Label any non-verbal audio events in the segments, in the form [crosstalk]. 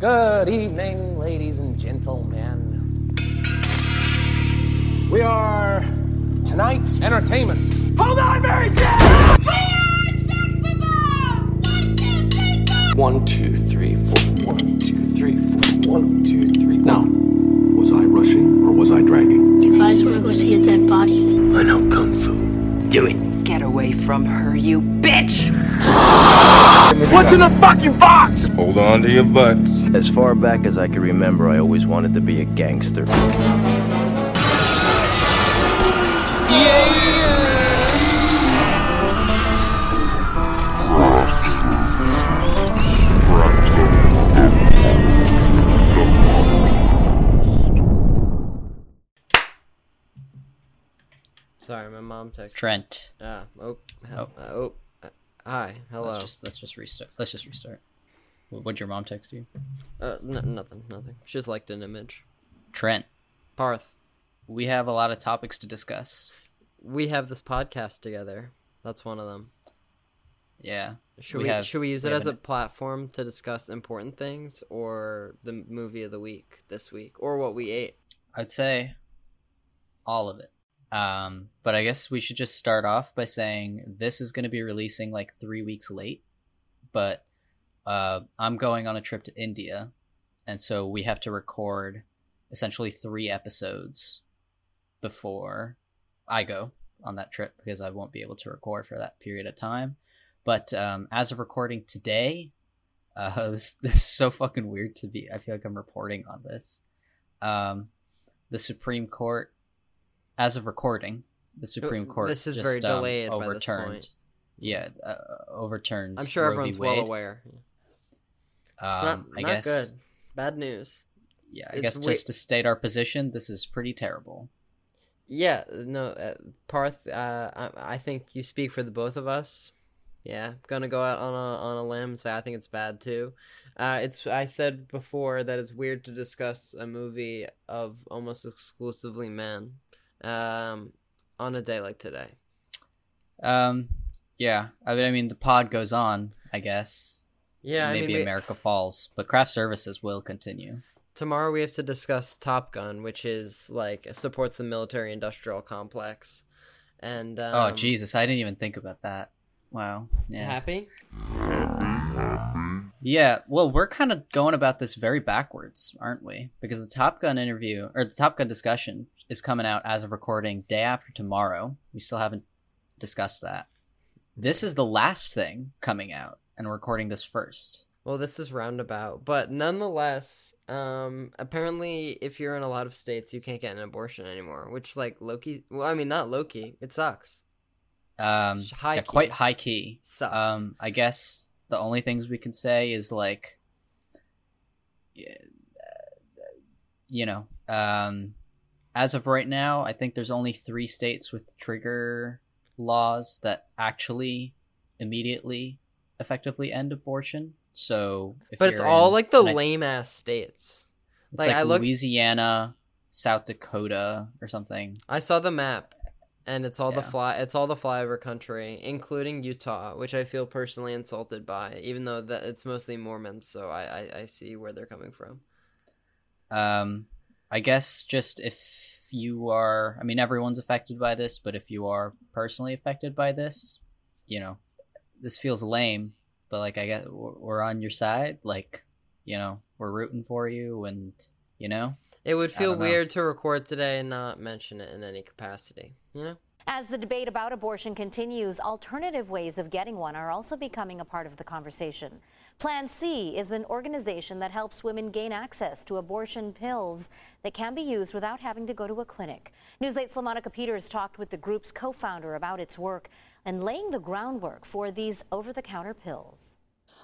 Good evening, ladies and gentlemen. We are tonight's entertainment. Hold on, Mary Jane! We are Sex Bomb! One, two, three, four. One, two, three, four. One, two, three. Now, was I rushing or was I dragging? You guys want to go see a dead body? I know kung fu. Do it. Get away from her, you bitch! What's in the fucking box? Hold on to your butts. As far back as I can remember, I always wanted to be a gangster. Sorry, my mom texted. Trent. Ah, oh, hell, Oh. uh, oh, uh, hi, hello. Let's just let's just restart. Let's just restart. Wh- What'd your mom text you? Uh, n- nothing, nothing. She just liked an image. Trent. Parth, We have a lot of topics to discuss. we have this podcast together. That's one of them. Yeah. Should We we, have- should we use we it as a platform to discuss important things, or the movie of the week this week, or what we ate? I'd say all of it. Um, but I guess we should just start off by saying this is going to be releasing like three weeks late. But uh, I'm going on a trip to India, and so we have to record essentially three episodes before I go on that trip because I won't be able to record for that period of time. But um, as of recording today, [laughs] uh, this this is so fucking weird to be. I feel like I'm reporting on this. Um, the Supreme Court, as of recording, the Supreme Court. This is just, very um, delayed by this overturned. point. Yeah, uh, overturned. I'm sure Roe everyone's well aware. Um, It's not, I not guess. good. Bad news. Yeah, I It's guess just to state our position, this is pretty terrible. Yeah, no, uh, Parth. Uh, I, I think you speak for the both of us. Yeah, gonna go out on a on a limb and say I think it's bad too. Uh, it's I said before that it's weird to discuss a movie of almost exclusively men, um, on a day like today. Um, yeah, I mean, I mean, the pod goes on. I guess. Yeah, I maybe mean, we- America falls, but craft services will continue. tomorrow we have to discuss Top Gun, which is like supports the military industrial complex. And um, oh Jesus, I didn't even think about that. Wow. Yeah. happy? Yeah, well, we're kind of going about this very backwards, aren't we? Because the Top Gun interview or the Top Gun discussion is coming out as of recording day after tomorrow. We still haven't discussed that. This is the last thing coming out, and recording this first. Well, this is roundabout, but nonetheless, um, apparently, if you're in a lot of states, you can't get an abortion anymore. Which, like Loki, well, I mean, not Loki. It sucks. Um, High yeah, key. quite high key. Sucks. Um, I guess the only things we can say is like, yeah, you know, um, as of right now, I think there's only three states with trigger laws that actually immediately effectively end abortion. So, if but it's all in- like the lame ass states. It's like, like, I look- Louisiana, South Dakota, or something. I saw the map, and it's all the fly. It's all the flyover country, including Utah, which I feel personally insulted by, even though that it's mostly Mormons. So I, I, I see where they're coming from. Um, I guess just if you are, I mean, everyone's affected by this, but if you are personally affected by this, you know, this feels lame, but like, I guess we're we're on your side. Like, you know, we're rooting for you, and you know, It would feel don't know. weird to record today and not mention it in any capacity. You know. As the debate about abortion continues, alternative ways of getting one are also becoming a part of the conversation. Plan C is an organization that helps women gain access to abortion pills that can be used without having to go to a clinic. News Newslate's LaMonica Peters talked with the group's co founder about its work and laying the groundwork for these over the counter pills.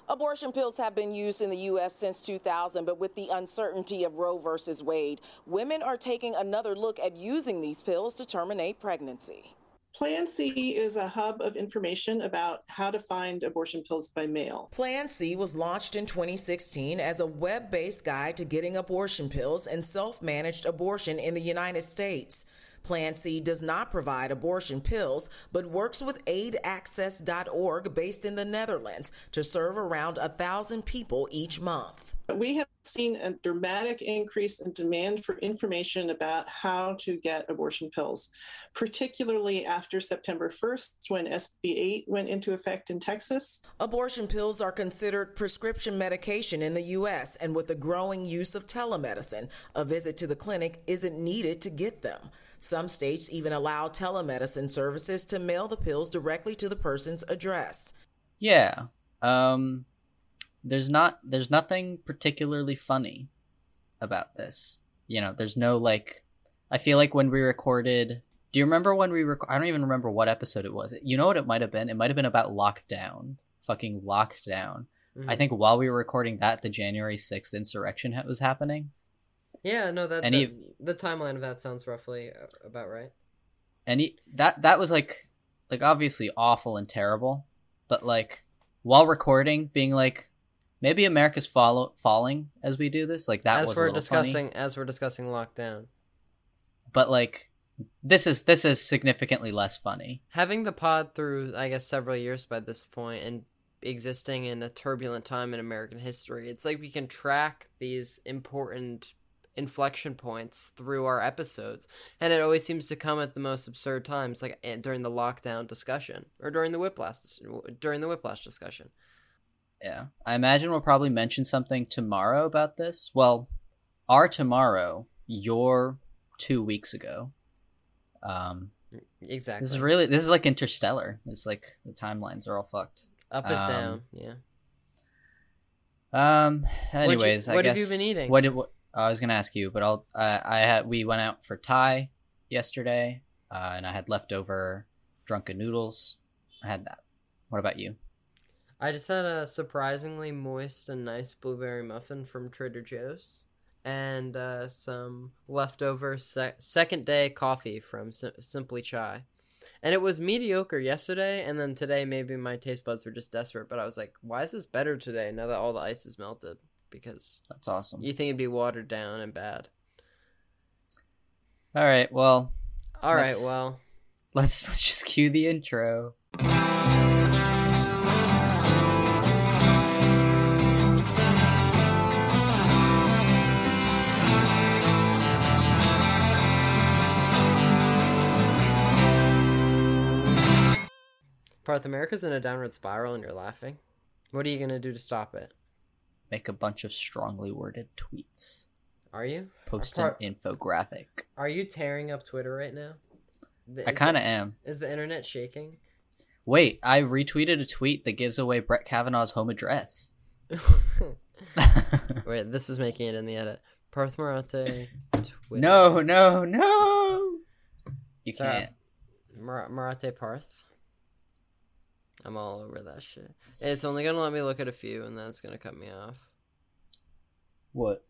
Abortion pills have been used in the U.S. since 2000, but with the uncertainty of Roe versus Wade, women are taking another look at using these pills to terminate pregnancy. Plan C is a hub of information about how to find abortion pills by mail. Plan C was launched in 2016 as a web based guide to getting abortion pills and self managed abortion in the United States. Plan C does not provide abortion pills, but works with aidaccess.org based in the Netherlands to serve around a thousand people each month. We have seen a dramatic increase in demand for information about how to get abortion pills, particularly after September 1st, when SB 8 went into effect in Texas. Abortion pills are considered prescription medication in the U.S., and with the growing use of telemedicine, a visit to the clinic isn't needed to get them. Some states even allow telemedicine services to mail the pills directly to the person's address. Yeah. Um there's not there's nothing particularly funny about this. You know, there's no like I feel like when we recorded do you remember when we rec- I don't even remember what episode it was. You know what it might have been? It might have been about lockdown. Fucking lockdown. Mm-hmm. I think while we were recording that the January 6th insurrection was happening. Yeah, no that Any, the, the timeline of that sounds roughly uh, about right. And he, that that was like like obviously awful and terrible, but like while recording being like maybe America's follow- falling as we do this. Like that as was we're discussing funny. as we're discussing lockdown. But like this is this is significantly less funny. Having the pod through I guess several years by this point and existing in a turbulent time in American history, it's like we can track these important inflection points through our episodes and it always seems to come at the most absurd times like eh, during the lockdown discussion or during the whiplash during the whiplash discussion yeah. I imagine we'll probably mention something tomorrow about this. Well, our tomorrow, your two weeks ago. Um, exactly. This is really this is like Interstellar. It's like the timelines are all fucked. Up is um, down. Yeah. Um. Anyways, you, what I guess. have you been eating? What did what, I was gonna ask you, but I'll. Uh, I had we went out for Thai yesterday, uh, and I had leftover drunken noodles. I had that. What about you? I just had a surprisingly moist and nice blueberry muffin from Trader Joe's and uh, some leftover sec- second day coffee from Sim- Simply Chai. And it was mediocre yesterday, and then today maybe my taste buds were just desperate. But I was like, why is this better today now that all the ice is melted? Because that's awesome. You think it'd be watered down and bad. All right, well. All right, well. Let's [laughs] let's just cue the intro. Parth America's in a downward spiral and you're laughing. What are you gonna do to stop it? Make a bunch of strongly worded tweets. Are you? Post an infographic. Are you tearing up Twitter right now? Is I kind of am. Is the internet shaking? Wait, I retweeted a tweet that gives away Brett Kavanaugh's home address. [laughs] Wait, this is making it in the edit. Parth Marate. Twitter. [laughs] No, no, no. You Sorry. can't. Mar- Marate Parth. I'm all over that shit. It's only gonna let me look at a few, and then it's gonna cut me off. What?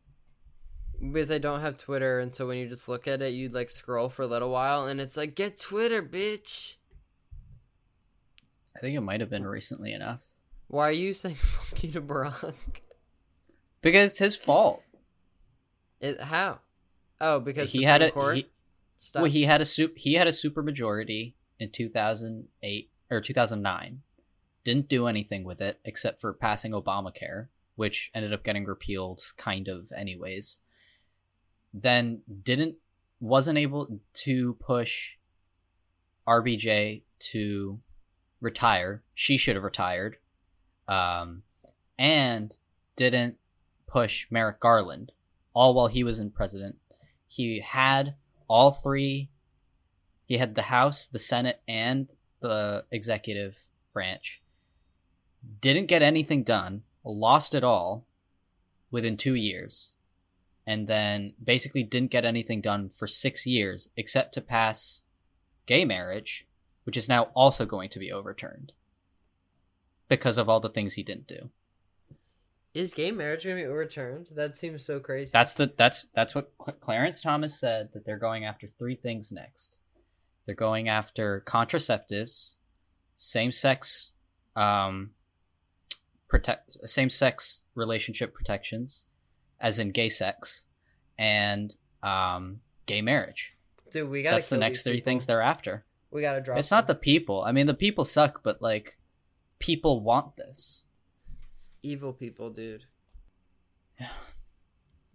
Because I don't have Twitter, and so when you just look at it, you'd like scroll for a little while, and it's like, get Twitter, bitch. I think it might have been recently enough. Why are you saying [laughs] fuck you to Barack? Because it's his fault. It how? Oh, because he had a he, well, he had a super he had a super majority in 2008 or 2009 didn't do anything with it except for passing Obamacare, which ended up getting repealed kind of anyways. Then didn't wasn't able to push RBG to retire. She should have retired. Um, and didn't push Merrick Garland, all while he was in president. He had all three. He had the House, the Senate, and the executive branch, didn't get anything done, lost it all within two years, and then basically didn't get anything done for six years except to pass gay marriage, which is now also going to be overturned because of all the things he didn't do. Is gay marriage going to be overturned? That seems so crazy. That's the that's that's what Cl- Clarence Thomas said that they're going after three things next. They're going after contraceptives, same sex, um, protect same sex relationship protections, as in gay sex, and um, gay marriage. Dude, we got. That's the next three people. things they're after. We gotta drop. It's them. not the people. I mean, the people suck, but like, people want this. Evil people, dude.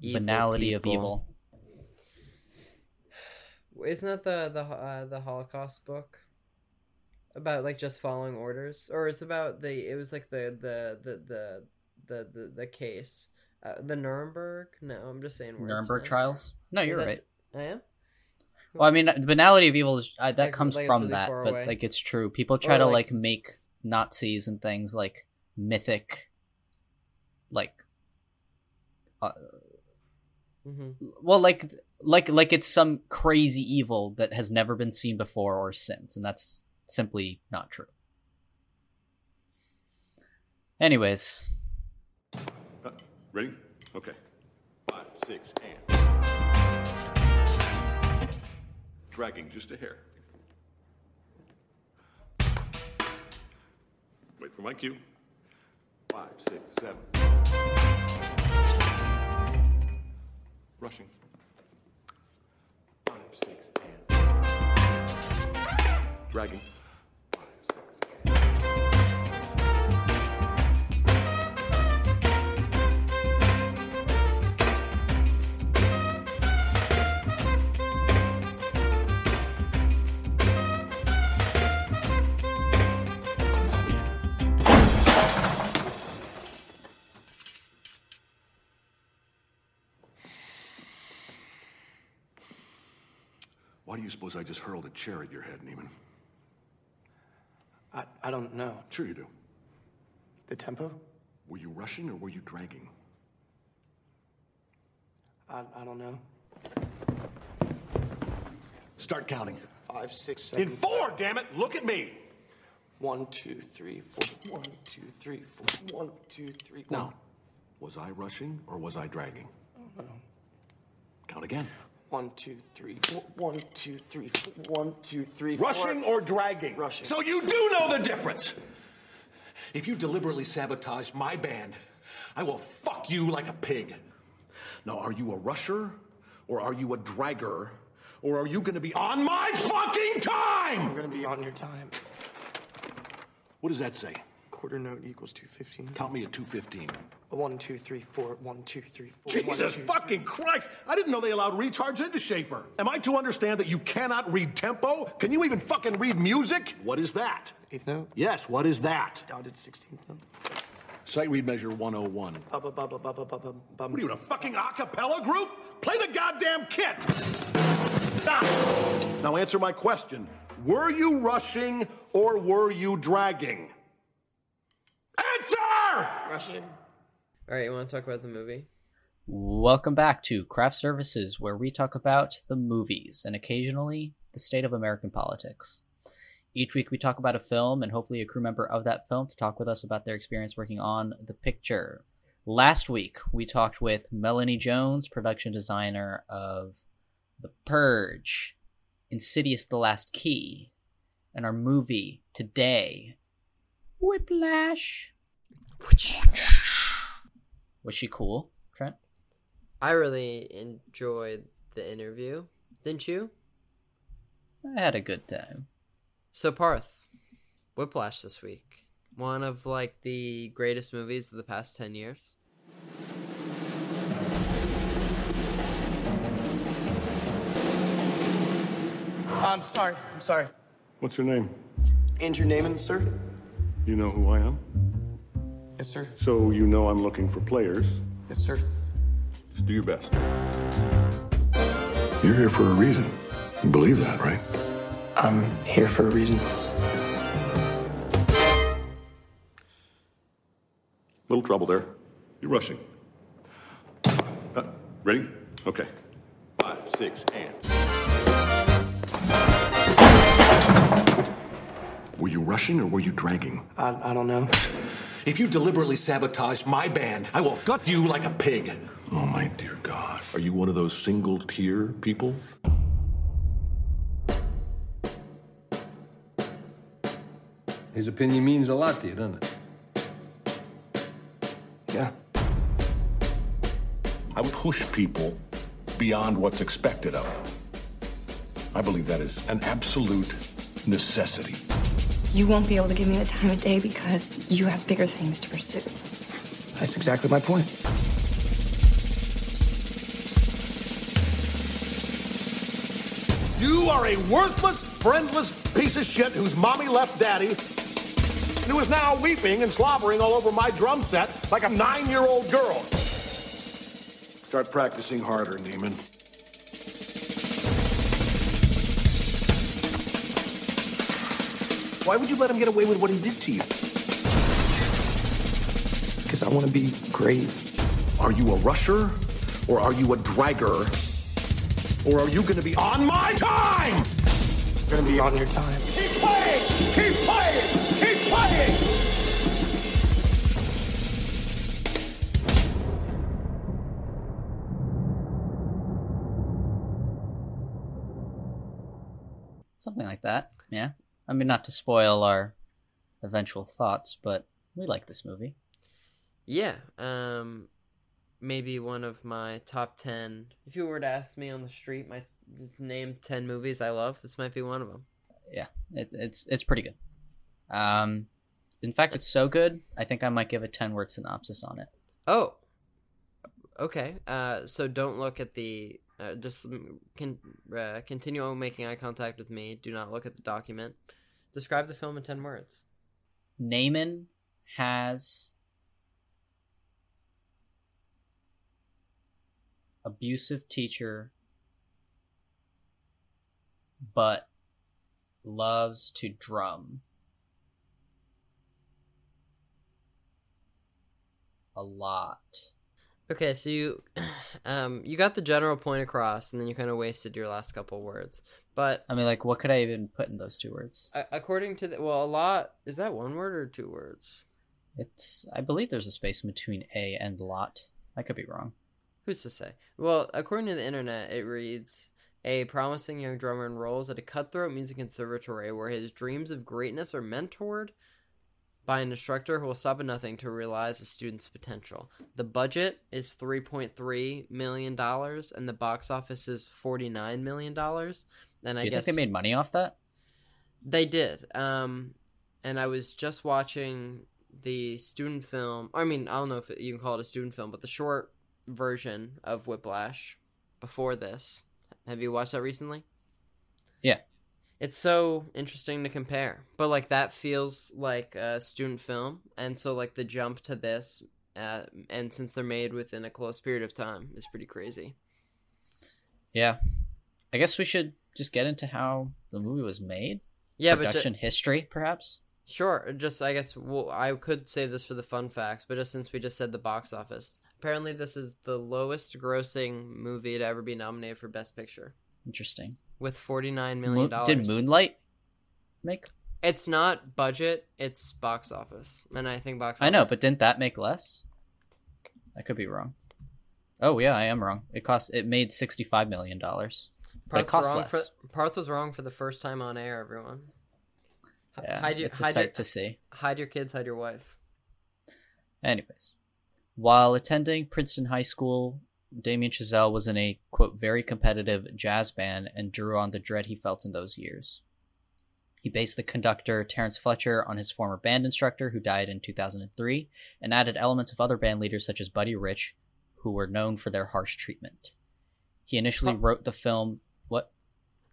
Evil Banality of evil. Isn't that the the uh, the Holocaust book about like just following orders, or it's about the? It was like the the the the the the, the case, uh, the Nuremberg. No, I'm just saying words. Nuremberg trials. No, you're that- right. I am. Well, I mean, the banality of evil is uh, that Like- comes like from really that, but away. like it's true. People try Or, to like- like make Nazis and things like mythic, like, uh, hmm well, like like like it's some crazy evil that has never been seen before or since, and that's simply not true. Anyways, Uh, ready? Okay. Five, six, and. Dragging just a hair. Wait for my cue. Five, six, seven. Rushing. Five, six, and. Dragging. You suppose I just hurled a chair at your head, Neiman? I, I don't know. Sure you do. The tempo? Were you rushing or were you dragging? I, I don't know. Start counting. Five, six, seven. In four, damn it! Look at me! One, two, three, four. One, two, three, four. One, two, three. Now, was I rushing or was I dragging? No. Count again. One, two, three, four. One, two, three, four. One, two, three, four. Rushing or dragging? Rushing. So you do know the difference! If you deliberately sabotage my band, I will fuck you like a pig. Now, are you a rusher or are you a dragger? Or are you gonna be on my fucking time? I'm gonna be on your time. What does that say? Quarter note equals 215. Count me at 215. One, two, three, four. One, two, three, four. One, Jesus two, fucking Christ! I didn't know they allowed retards into Shaffer. Am I to understand that you cannot read tempo? Can you even fucking read music? What is that? Eighth note? Yes, what is that? Dotted 16th note. Sight read measure 101. Bubba, bubba, bubba, bubba, bum. What are you, in a fucking a cappella group? Play the goddamn kit! Stop! Now answer my question. Were you rushing or were you dragging? Answer! Rushing. All right, you want to talk about the movie? welcome back to Craft Services, where we talk about the movies and occasionally the state of American politics. Each week, we talk about a film and hopefully a crew member of that film to talk with us about their experience working on the picture. Last week, we talked with Melanie Jones, production designer of The Purge, Insidious The Last Key, and our movie today, Whiplash. Was she cool, Trent? I really enjoyed the interview. Didn't you? I had a good time. So Parth, Whiplash this week. One of like the greatest movies of the past 10 years. I'm sorry. I'm sorry. What's your name? Andrew Neiman, sir? You know who I am? Yes, sir. So you know I'm looking for players. Yes, sir. Just do your best. You're here for a reason. You believe that, right? I'm here for a reason. Little trouble there. You're rushing. Uh, ready? Okay. Five, six, and. Were you rushing or were you dragging? I, I don't know. If you deliberately sabotage my band, I will gut you like a pig. Oh, my dear God. Are you one of those single tier people? His opinion means a lot to you, doesn't it? Yeah. I push people beyond what's expected of them. I believe that is an absolute necessity. You won't be able to give me the time of day because you have bigger things to pursue. That's exactly my point. You are a worthless, friendless piece of shit whose mommy left daddy and who is now weeping and slobbering all over my drum set like a nine-year-old girl. Start practicing harder, Neiman. Why would you let him get away with what he did to you? Because I want to be great. Are you a rusher or are you a dragger? Or are you going to be on my time? I'm going to be on your time. Keep playing! Keep playing! Keep playing! Something like that. Yeah. I mean, not to spoil our eventual thoughts, but we like this movie. Yeah. Um, maybe one of my top 10 if you were to ask me on the street my name 10 movies i love this might be one of them yeah it's it's it's pretty good um in fact it's so good i think i might give a 10 word synopsis on it oh okay uh so don't look at the uh, just can uh, continue making eye contact with me. Do not look at the document. Describe the film in 10 words. Neiman has abusive teacher, but loves to drum. A lot. Okay, so you [clears throat] um you got the general point across and then you kind of wasted your last couple words. But I mean like what could I even put in those two words? According to the well, a lot is that one word or two words? It's I believe there's a space between a and lot. I could be wrong. Who's to say? Well, according to the internet, it reads A promising young drummer enrolls at a cutthroat music conservatory where his dreams of greatness are mentored by an instructor who will stop at nothing to realize a student's potential. The budget is $3.3 million and the box office is $49 million. And I Do you guess think they made money off that? They did. Um, and I was just watching the student film. I mean, I don't know if you can call it a student film, but the short version of Whiplash before this. Have you watched that recently? Yeah. It's so interesting to compare. But like that feels like a student film and so like the jump to this uh, and since they're made within a close period of time is pretty crazy. Yeah. I guess we should just get into how the movie was made. Yeah, production ju- history perhaps. Sure, just I guess well, I could save this for the fun facts, but just since we just said the box office, Apparently, this is the lowest grossing movie to ever be nominated for Best Picture. Interesting. With forty nine million dollars. Did Moonlight make? It's not budget; it's box office, and I think box. Office... I know, but didn't that make less? I could be wrong. Oh yeah, I am wrong. It cost. It made sixty five million dollars. But it cost less. For, Parth was wrong for the first time on air. Everyone. Yeah, hide your, it's a hide sight your, to see. Hide your kids. Hide your wife. Anyways, while attending Princeton High School, Damien Chazelle was in a quote very competitive jazz band and drew on the dread he felt in those years. He based the conductor Terrence Fletcher on his former band instructor who died in 2003 and added elements of other band leaders such as Buddy Rich, who were known for their harsh treatment. He initially wrote the film what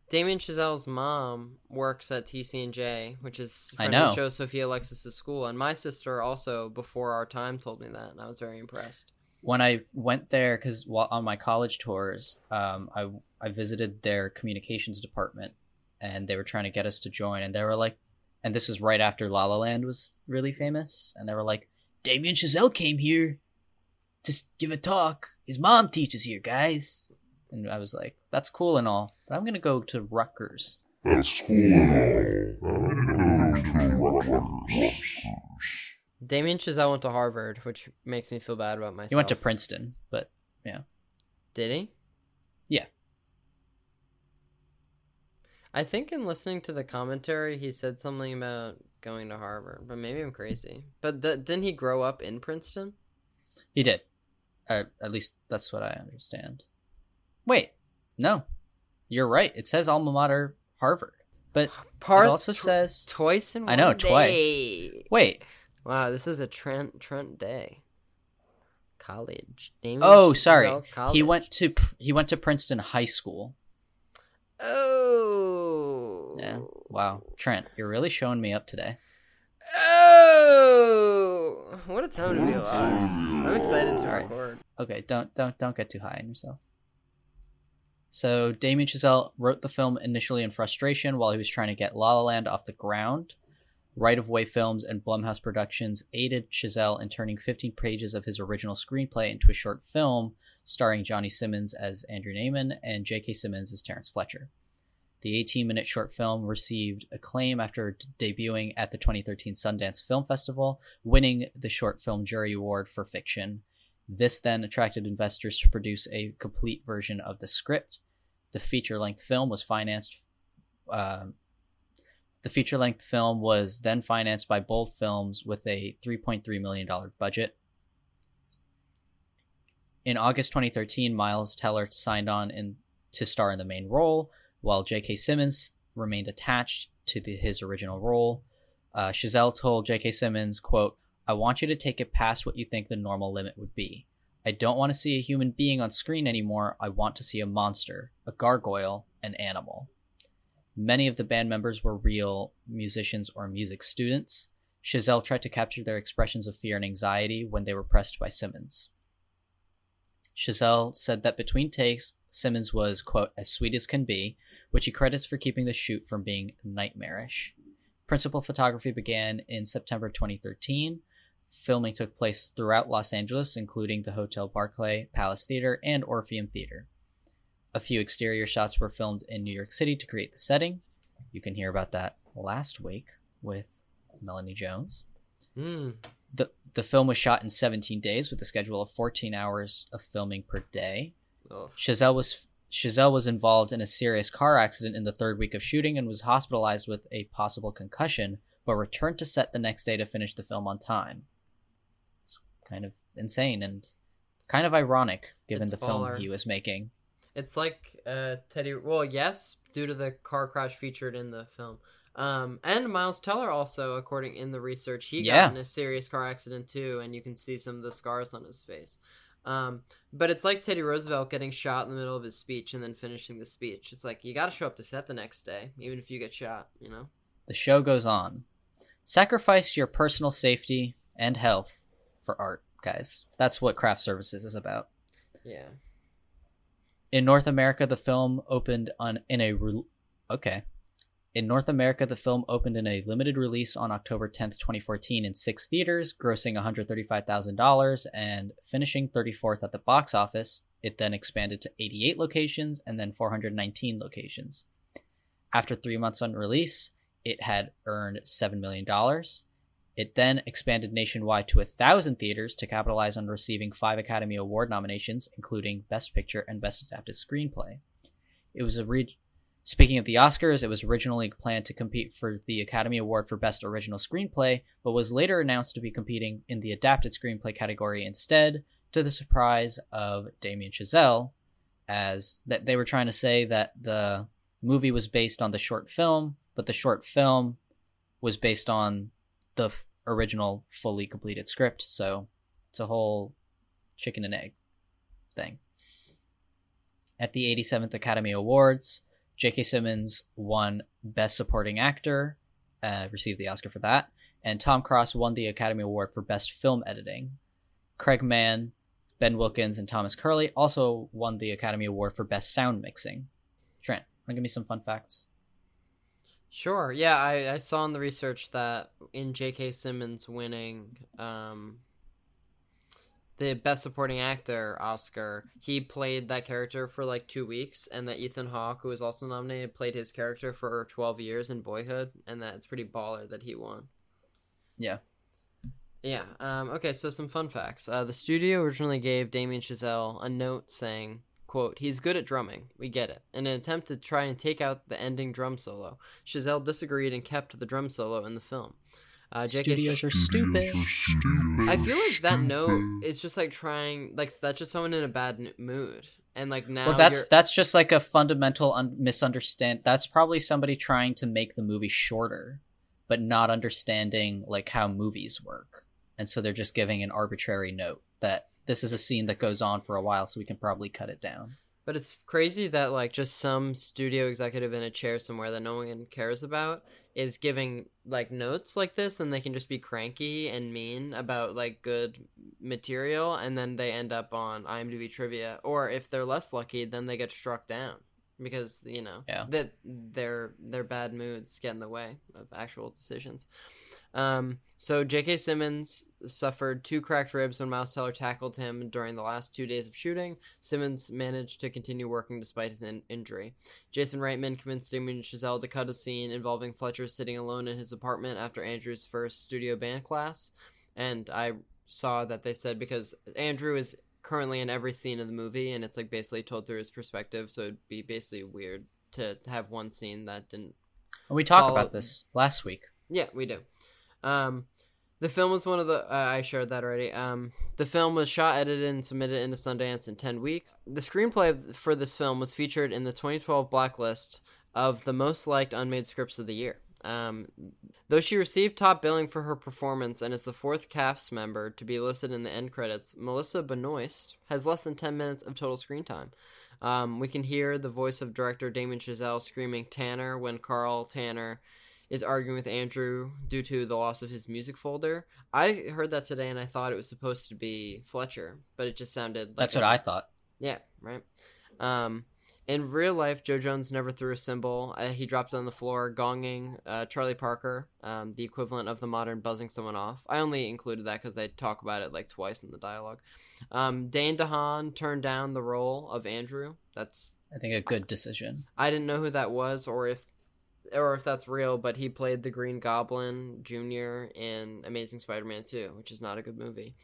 Damien Chazelle's mom works at TCNJ, which is I know. show Sophia Alexis' school, and my sister also before our time told me that, and I was very impressed. When I went there, because on my college tours, um, I I visited their communications department, and they were trying to get us to join, and they were like, and this was right after La La Land was really famous, and they were like, Damien Chazelle came here to give a talk. His mom teaches here, guys. And I was like, that's cool and all, but I'm gonna go to Rutgers. That's cool and all. I'm gonna go to Rutgers. Damien Chazelle went to Harvard, which makes me feel bad about myself. He went to Princeton, but yeah. Did he? Yeah. I think in listening to the commentary, he said something about going to Harvard, but maybe I'm crazy. But th- didn't he grow up in Princeton? He did. Uh, at least that's what I understand. Wait, no, you're right. It says alma mater Harvard, but Part, it also says twice in. I know day. twice. Wait. Wow, this is a Trent Trent day. College. oh, sorry. College. He went to he went to Princeton High School. Oh, Yeah. Wow. Trent, you're really showing me up today. Oh, what a time to be alive! I'm excited to record. Okay, don't don't don't get too high on yourself. So Damien Chazelle wrote the film initially in frustration while he was trying to get La La Land off the ground. Right of Way Films and Blumhouse Productions aided Chazelle in turning 15 pages of his original screenplay into a short film starring Johnny Simmons as Andrew Neiman and J.K. Simmons as Terrence Fletcher. The 18 minute short film received acclaim after debuting at the 2013 Sundance Film Festival, winning the Short Film Jury Award for Fiction. This then attracted investors to produce a complete version of the script. The feature length film was financed. Uh, the feature length film was then financed by Bold Films with a $3.3 million budget. In August 2013, Miles Teller signed on in, to star in the main role, while J.K. Simmons remained attached to the, his original role. Uh, Chazelle told J.K. Simmons, quote, I want you to take it past what you think the normal limit would be. I don't want to see a human being on screen anymore. I want to see a monster, a gargoyle, an animal. Many of the band members were real musicians or music students. Chazelle tried to capture their expressions of fear and anxiety when they were pressed by Simmons. Chazelle said that between takes, Simmons was, quote, as sweet as can be, which he credits for keeping the shoot from being nightmarish. Principal photography began in September 2013. Filming took place throughout Los Angeles, including the Hotel Barclay, Palace Theater, and Orpheum Theater. A few exterior shots were filmed in New York City to create the setting. You can hear about that last week with Melanie Jones. Mm. The the film was shot in 17 days with a schedule of 14 hours of filming per day. Oh. Chazelle was Chazelle was involved in a serious car accident in the third week of shooting and was hospitalized with a possible concussion, but returned to set the next day to finish the film on time. It's kind of insane and kind of ironic given It's the film he was making. It's like uh, Teddy. Well, yes, due to the car crash featured in the film. Um, and Miles Teller also, according in the research, he Yeah. got in a serious car accident too, and you can see some of the scars on his face. Um, but it's like Teddy Roosevelt getting shot in the middle of his speech and then finishing the speech. It's like you got to show up to set the next day, even if you get shot. You know. The show goes on. Sacrifice your personal safety and health for art, guys. That's what craft services is about. Yeah. In North America, the film opened on in a re- okay. In North America, the film opened in a limited release on October 10th, 2014 in 6 theaters, grossing $135,000 and finishing 34th at the box office. It then expanded to 88 locations and then 419 locations. After 3 months on release, it had earned $7 million. It then expanded nationwide to a thousand theaters to capitalize on receiving five Academy Award nominations, including Best Picture and Best Adapted Screenplay. It was a re- Speaking of the Oscars, it was originally planned to compete for the Academy Award for Best Original Screenplay, but was later announced to be competing in the Adapted Screenplay category instead, to the surprise of Damien Chazelle, as that they were trying to say that the movie was based on the short film, but the short film was based on the f- original fully completed script, so it's a whole chicken and egg thing. At the 87th Academy Awards, J.K. Simmons won Best Supporting Actor, uh, received the Oscar for that, and Tom Cross won the Academy Award for Best Film Editing. Craig Mann, Ben Wilkins, and Thomas Curley also won the Academy Award for Best Sound Mixing. Trent, want to give me some fun facts? Sure. Yeah, I, I saw in the research that in J.K. Simmons winning um, the Best Supporting Actor Oscar, he played that character for like two weeks, and that Ethan Hawke, who was also nominated, played his character for 12 years in Boyhood, and that it's pretty baller that he won. Yeah. Yeah. Um, okay, so some fun facts. Uh, the studio originally gave Damien Chazelle a note saying, quote, he's good at drumming. We get it. In an attempt to try and take out the ending drum solo, Chazelle disagreed and kept the drum solo in the film. Uh, J.K. Studios are stupid. I feel like that note is just like trying, like that's just someone in a bad mood, and like now. Well, that's you're- that's just like a fundamental un- misunderstand. That's probably somebody trying to make the movie shorter, but not understanding like how movies work, and so they're just giving an arbitrary note that this is a scene that goes on for a while, so we can probably cut it down. But it's crazy that like just some studio executive in a chair somewhere that no one cares about is giving like notes like this and they can just be cranky and mean about like good material and then they end up on IMDb trivia or if they're less lucky then they get struck down because you know Yeah. that their their bad moods get in the way of actual decisions. Um, so J.K. Simmons suffered two cracked ribs when Miles Teller tackled him during the last two days of shooting. Simmons managed to continue working despite his in- injury. Jason Reitman convinced Damien Chazelle to cut a scene involving Fletcher sitting alone in his apartment after Andrew's first studio band class. And I saw that they said because Andrew is currently in every scene of the movie and it's like basically told through his perspective, so it'd be basically weird to have one scene that didn't We talked about this last week. yeah, we do. Um, the film was one of the. Uh, I shared that already. Um, the film was shot, edited, and submitted into Sundance in 10 weeks. The screenplay for this film was featured in the 2012 blacklist of the most liked unmade scripts of the year. Um, though she received top billing for her performance and is the fourth cast member to be listed in the end credits, Melissa Benoist has less than 10 minutes of total screen time. Um, we can hear the voice of director Damon Chazelle screaming Tanner when Carl Tanner is arguing with Andrew due to the loss of his music folder. I heard that today and I thought it was supposed to be Fletcher, but it just sounded like That's what a- I thought. Yeah, right. Um, in real life, Jo Jones never threw a cymbal. Uh, he dropped on the floor, gonging uh, Charlie Parker, um, the equivalent of the modern buzzing someone off. I only included that because they talk about it like twice in the dialogue. Um, Dane DeHaan turned down the role of Andrew. That's I think a good decision. I didn't know who that was or if or if that's real, but he played the Green Goblin Jr. in Amazing Spider-Man 2, which is not a good movie.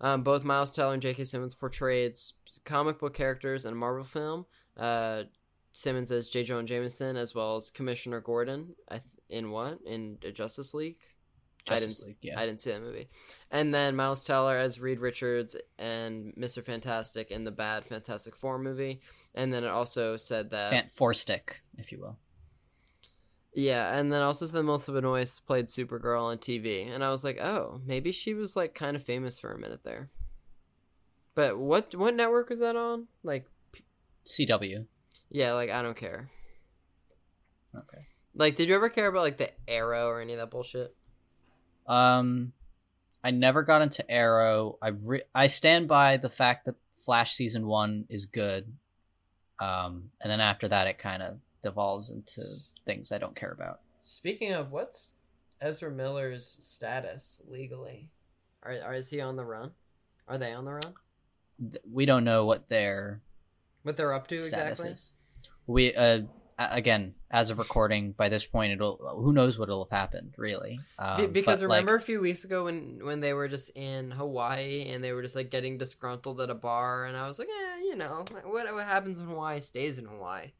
Um, both Miles Teller and J.K. Simmons portrayed comic book characters in a Marvel film. Uh, Simmons as J. Jonah Jameson, as well as Commissioner Gordon. Th- in what in Justice League? I didn't, League, yeah. I didn't see that movie. And then Miles Teller as Reed Richards and Mister Fantastic in the bad Fantastic Four movie. And then it also said that Can't four stick, if you will. Yeah, and then also the Melissa Benoist played Supergirl on TV, and I was like, oh, maybe she was like kind of famous for a minute there. But what what network was that on? Like, CW. yeah, like I don't care. Okay. Like, did you ever care about like the Arrow or any of that bullshit? Um, I never got into Arrow. I re- I stand by the fact that Flash season one is good. Um, and then after that, it kind of devolves into things I don't care about. Speaking of, what's Ezra Miller's status legally? Are, are is he on the run? Are they on the run? We don't know what their What they're up to status exactly? is. We uh again, as of recording, by this point, it'll who knows what will have happened really. Um, because but, like, remember a few weeks ago when when they were just in Hawaii and they were just like getting disgruntled at a bar, and I was like, yeah, you know, what what happens in Hawaii stays in Hawaii.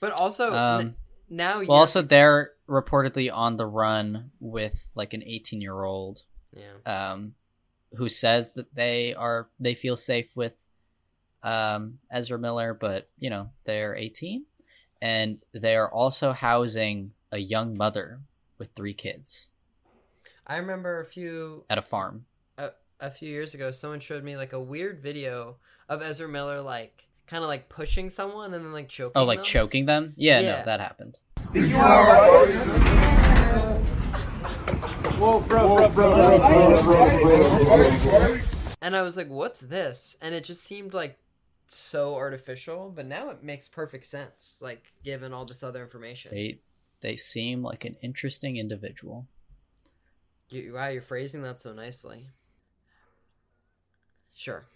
But also Um, n- now, well, also they're reportedly on the run with like an 18 year old yeah, um, who says that they are they feel safe with um, Ezra Miller, but you know they're 18, and they are also housing a young mother with three kids I remember a few at a farm. a, a few years ago, someone showed me like a weird video of Ezra Miller like kind of like pushing someone and then like choking. Oh, like them. choking them? Yeah, Yeah. no, that happened. Whoa, bro, bro, bro, And I was like, "What's this?" And it just seemed like so artificial, but now it makes perfect sense, like given all this other information. They they seem like an interesting individual. You, wow, you're phrasing that so nicely. Sure.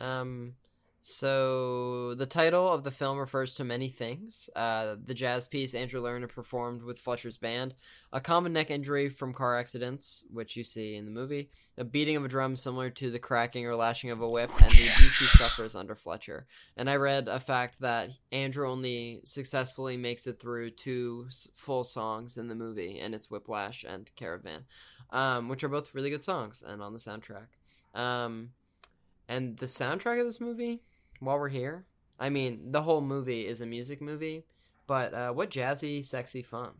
Um, so the title of the film refers to many things. Uh, the jazz piece Andrew Lerner performed with Fletcher's band, a common neck injury from car accidents, which you see in the movie, a beating of a drum similar to the cracking or lashing of a whip, and the abuse he suffers under Fletcher. And I read a fact that Andrew only successfully makes it through two full songs in the movie, and it's Whiplash and Caravan, um, which are both really good songs and on the soundtrack. Um, and the soundtrack of this movie, while we're here, I mean, the whole movie is a music movie, but uh, what jazzy, sexy fun.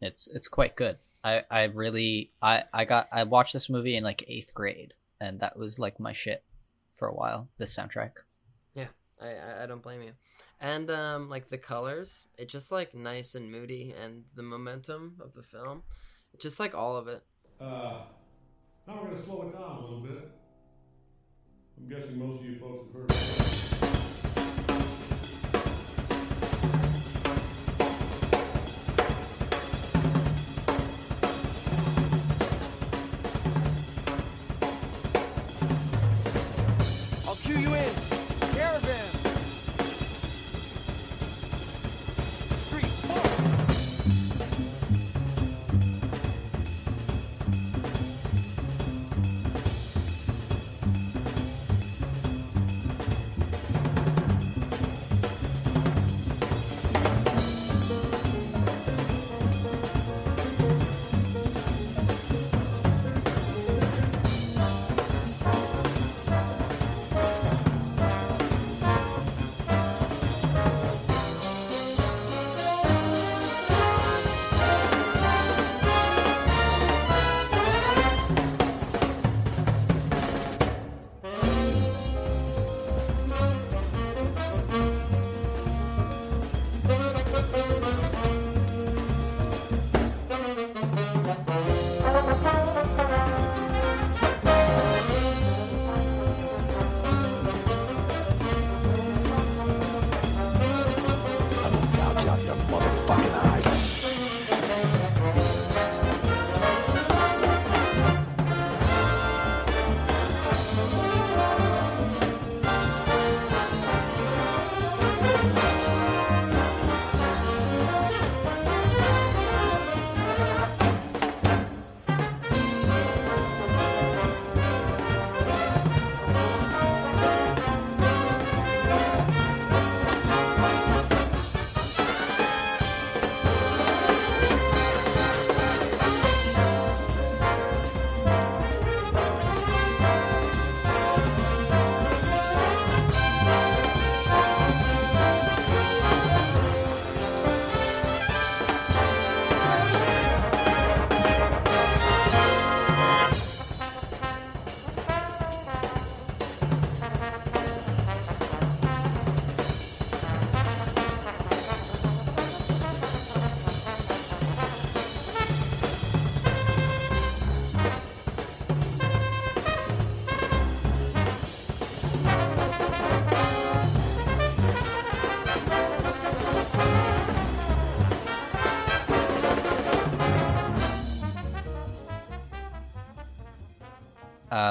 It's it's quite good. I I really I I got I watched this movie in like eighth grade, and that was like my shit for a while. This soundtrack. Yeah. I, I I don't blame you. And um, like the colors, it's just like nice and moody, and the momentum of the film, just like all of it. Uh, now we're going to slow it down a little bit. I'm guessing most of you folks have heard.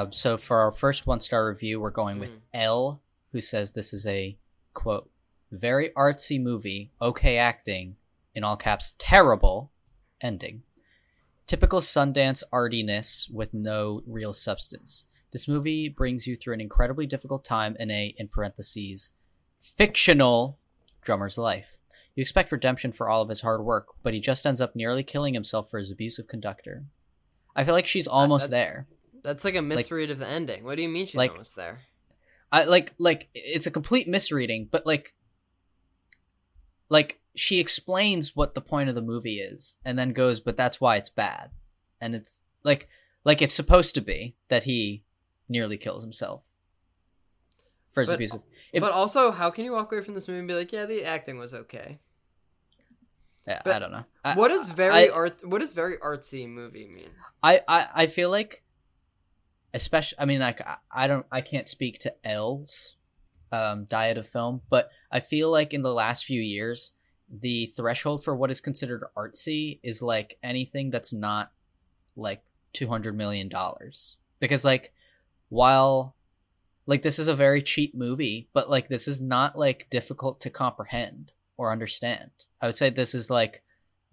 Uh, so for our first one star review, we're going with L, who says this is a quote very artsy movie, okay acting, in all caps, terrible ending. Typical Sundance artiness with no real substance. This movie brings you through an incredibly difficult time in a, in parentheses, fictional drummer's life. You expect redemption for all of his hard work, but he just ends up nearly killing himself for his abusive conductor. I feel like she's almost that- there. That's like a misread of the ending. What do you mean she's like- almost there? I like like it's a complete misreading, but like like she explains what the point of the movie is and then goes, but that's why it's bad. And it's like like it's supposed to be that he nearly kills himself for his But, abusive. but also, how can you walk away from this movie and be like, yeah, the acting was okay? Yeah, But I don't know. I, what does very I- art? What does very artsy movie mean? I, I I feel like especially I mean like I, don't I can't speak to L's um diet of film, but I feel like in the last few years the threshold for what is considered artsy is like anything that's not like 200 million dollars. Because like while like this is a very cheap movie, but like this is not like difficult to comprehend or understand. I would say this is like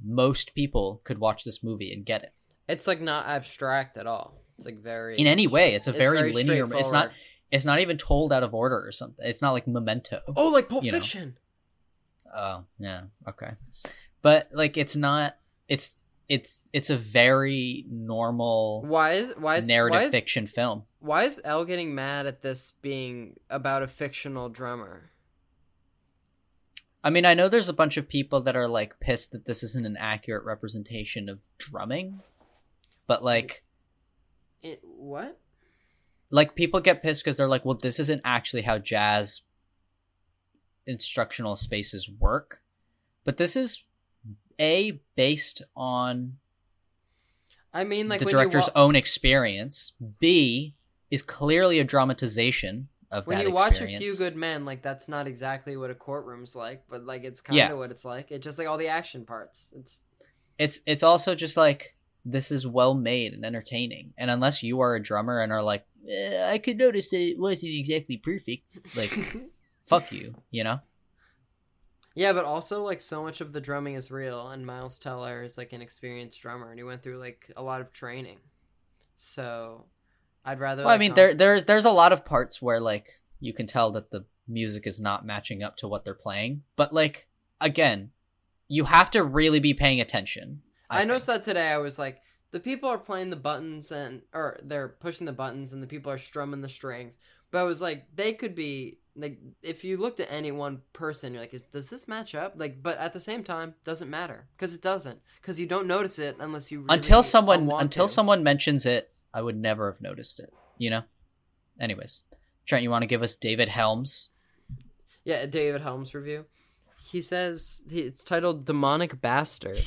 most people could watch this movie and get it. It's like not abstract at all. It's like very in any way it's a very, linear it's not it's not even told out of order or something it's not like memento Oh, like Pulp you know. Fiction. oh yeah okay but like it's not it's it's it's a very normal Why is why is narrative why is, fiction film Why is Elle getting mad at this being about a fictional drummer? i mean i know there's a bunch of people that are like pissed that this isn't an accurate representation of drumming but like It, what? like people get pissed because they're like well this isn't actually how jazz instructional spaces work. But this is a based on I mean, like the director's wa- own experience. B is clearly a dramatization of when you watch a few good men, like that's not exactly what a courtroom's like, but like it's kind of Yeah. what it's like. It's just like all the action parts. It's it's it's also just like this is well made and entertaining. And unless you are a drummer and are like, eh, I could notice that it wasn't exactly perfect, like [laughs] fuck you, you know? yeah, but also like so much of the drumming is real, and Miles Teller is like an experienced drummer, and he went through like a lot of training. So, I'd rather. Well, I mean, there there's there's a lot of parts where like you can tell that the music is not matching up to what they're playing, but like again, you have to really be paying attention. I, noticed that today. I was like, the people are playing the buttons and or they're pushing the buttons, and the people are strumming the strings. But I was like, they could be like, if you looked at any one person, you're like, is, does this match up? Like, but at the same time, doesn't matter because it doesn't because you don't notice it unless you really until someone until to. someone mentions it, I would never have noticed it. You know. Anyways, Trent, you want to give us David Helms? Yeah, a David Helms review. He says it's titled "Demonic Bastard,"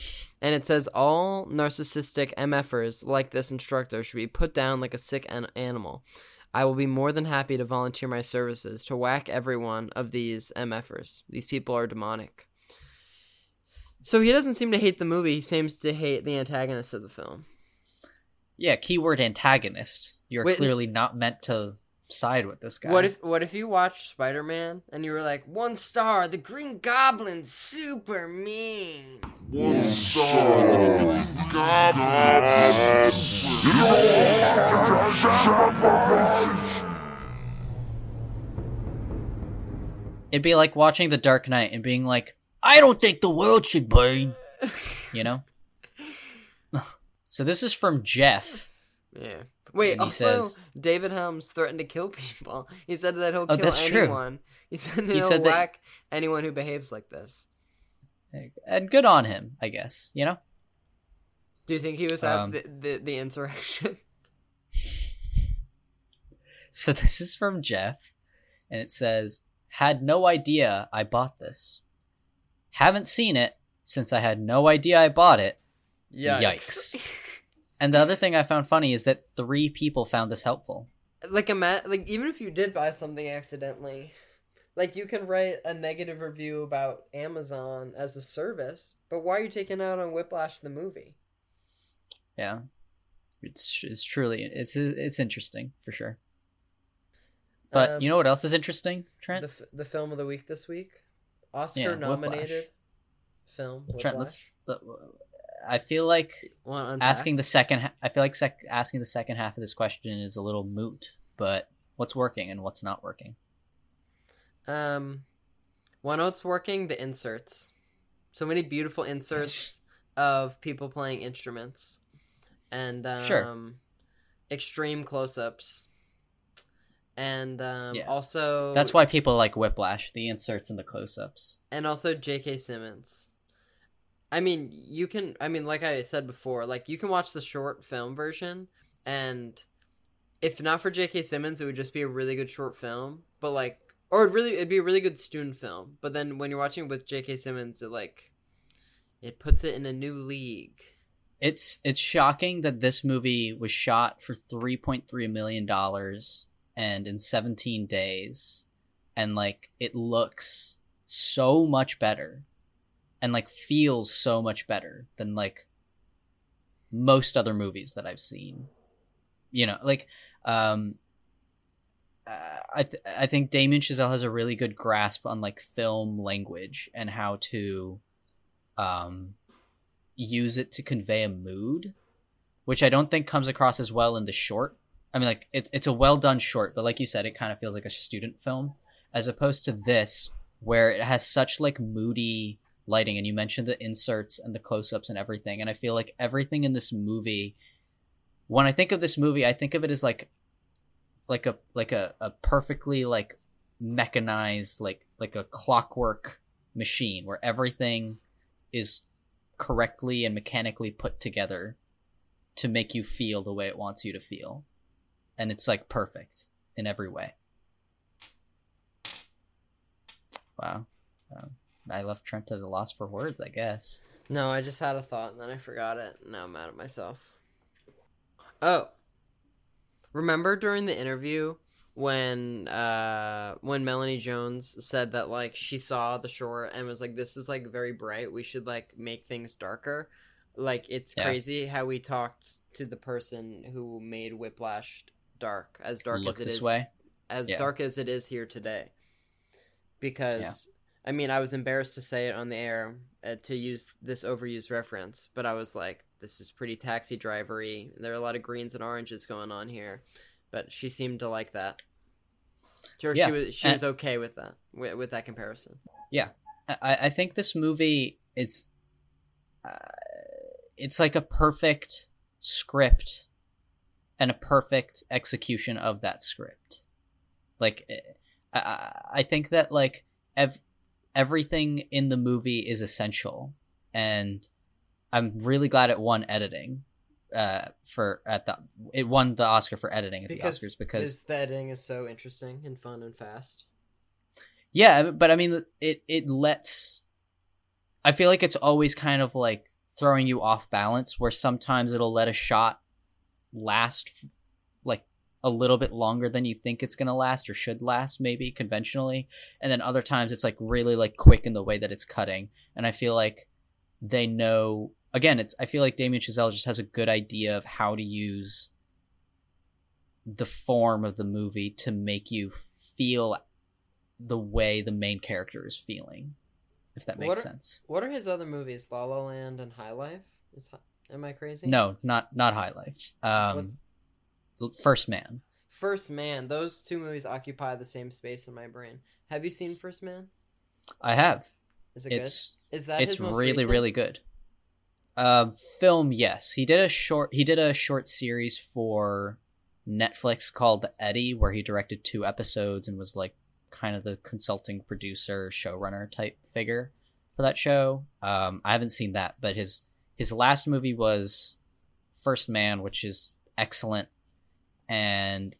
and it says all narcissistic MFers like this instructor should be put down like a sick an- animal. I will be more than happy to volunteer my services to whack every one of these MFers. These people are demonic. So he doesn't seem to hate the movie. He seems to hate the antagonist of the film. Yeah, keyword antagonist. You're Wait, clearly not meant to side with this guy. What if what if you watched Spider Man and you were like one star, the Green Goblin's super mean. One star. It'd be like watching The Dark Knight and being like, I don't think the world should burn. [laughs] You know? [laughs] so this is from Jeff. Yeah. Wait, And also, says- David Helms threatened to kill [laughs] people. He said that he'll Oh, kill that's true. anyone. He said that He he'll said that- whack anyone who behaves like this. And good on him, I guess. You know? Do you think he was at Um, the, the, the insurrection? [laughs] So this is from Jeff, and it says, Had no idea I bought this. Haven't seen it since I had no idea I bought it. Yikes. [laughs] and the other thing I found funny is that three people found this helpful. like, a ima- like, even if you did buy something accidentally, like, you can write a negative review about Amazon as a service, but why are you taking out on Whiplash the movie? Yeah. It's it's truly it's it's interesting for sure. But Um, you know what else is interesting, Trent? The, f- the film of the week this week? Yeah, Oscar nominated film. Trent, let's. I feel like asking the second. I feel like sec- asking the second half of this question is a little moot. But what's working and what's not working? Um, one note's working. The inserts, so many beautiful inserts [laughs] of people playing instruments, and um, Sure. extreme close-ups, and um, Yeah. also That's why people like Whiplash, the inserts and the close-ups. and also J.K. Simmons. I mean, you can. I mean, like I said before, like you can watch the short film version, and if not for J.K. Simmons, it would just be a really good short film. But like, or it'd really, it'd be a really good student film. But then when you're watching with J.K. Simmons, it like, it puts it in a new league. It's it's shocking that this movie was shot for three point three million dollars and in seventeen days, and like it looks so much better, and like feels so much better than like most other movies that I've seen. You know, like um, uh, I th- I think Damien Chazelle has a really good grasp on like film language and how to um use it to convey a mood, which I don't think comes across as well in the short. I mean, like it's it's a well done short, but like you said, it kind of feels like a student film, as opposed to this, where it has such like moody lighting. And you mentioned the inserts and the close ups and everything, and I feel like everything in this movie. When I think of this movie, I think of it as like, like a like a, a perfectly like mechanized like like a clockwork machine where everything is correctly and mechanically put together to make you feel the way it wants you to feel. And it's like perfect in every way. Wow. Um, I left Trent at a loss for words, I guess. No, I just had a thought and then I forgot it. Now I'm mad at myself. Oh. Remember during the interview when uh when Melanie Jones said that like she saw the shore and was like this is like very bright, we should like make things darker. Like it's Yeah. crazy how we talked to the person who made Whiplash dark, as dark Look as it is way? as Yeah. dark as it is here today. Because I mean, I was embarrassed to say it on the air uh, to use this overused reference, but I was like, this is pretty taxi drivery. There are a lot of greens and oranges going on here, but she seemed to like that. Or Yeah, she was she and- was okay with that with, with that comparison. Yeah, I, I think this movie it's uh, it's like a perfect script and a perfect execution of that script. Like, eh, I, I, I think that like ev- everything in the movie is essential, and I'm really glad it won editing. Uh, for at the it won the Oscar for editing at Because the Oscars because the editing is so interesting and fun and fast. Yeah, but I mean, it it lets. I feel like it's always kind of like throwing you off balance, where sometimes it'll let a shot last a little bit longer than you think it's gonna last or should last, maybe conventionally, and then other times it's like really like quick in the way that it's cutting, and I feel like they know. Again, it's I feel like Damien Chazelle just has a good idea of how to use the form of the movie to make you feel the way the main character is feeling if that makes what are, sense What are his other movies? La La Land and High Life? Is am I crazy? no not not high life um first man First Man. Those two movies occupy the same space in my brain. Have you seen First Man? i have Is it it's good? Is that it's his most really recent? really good uh film yes he did a short he did a short series for netflix called eddy where he directed two episodes and was like kind of the consulting producer showrunner type figure for that show um i haven't seen that but his his last movie was first man which is excellent and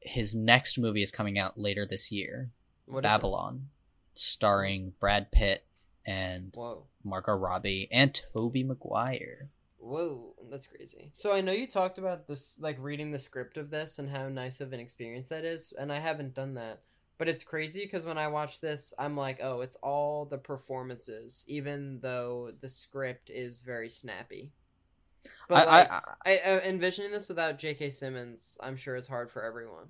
his next movie is coming out later this year What babylon starring brad pitt and Whoa. margot robbie and tobey maguire Whoa, that's crazy. So I know you talked about this, like reading the script of this and how nice of an experience that is, and I haven't done that. But it's crazy because when I watch this, I'm like, oh, it's all the performances, even though the script is very snappy. But I- I- like, I, I, envisioning this without J.K. Simmons, I'm sure is hard for everyone.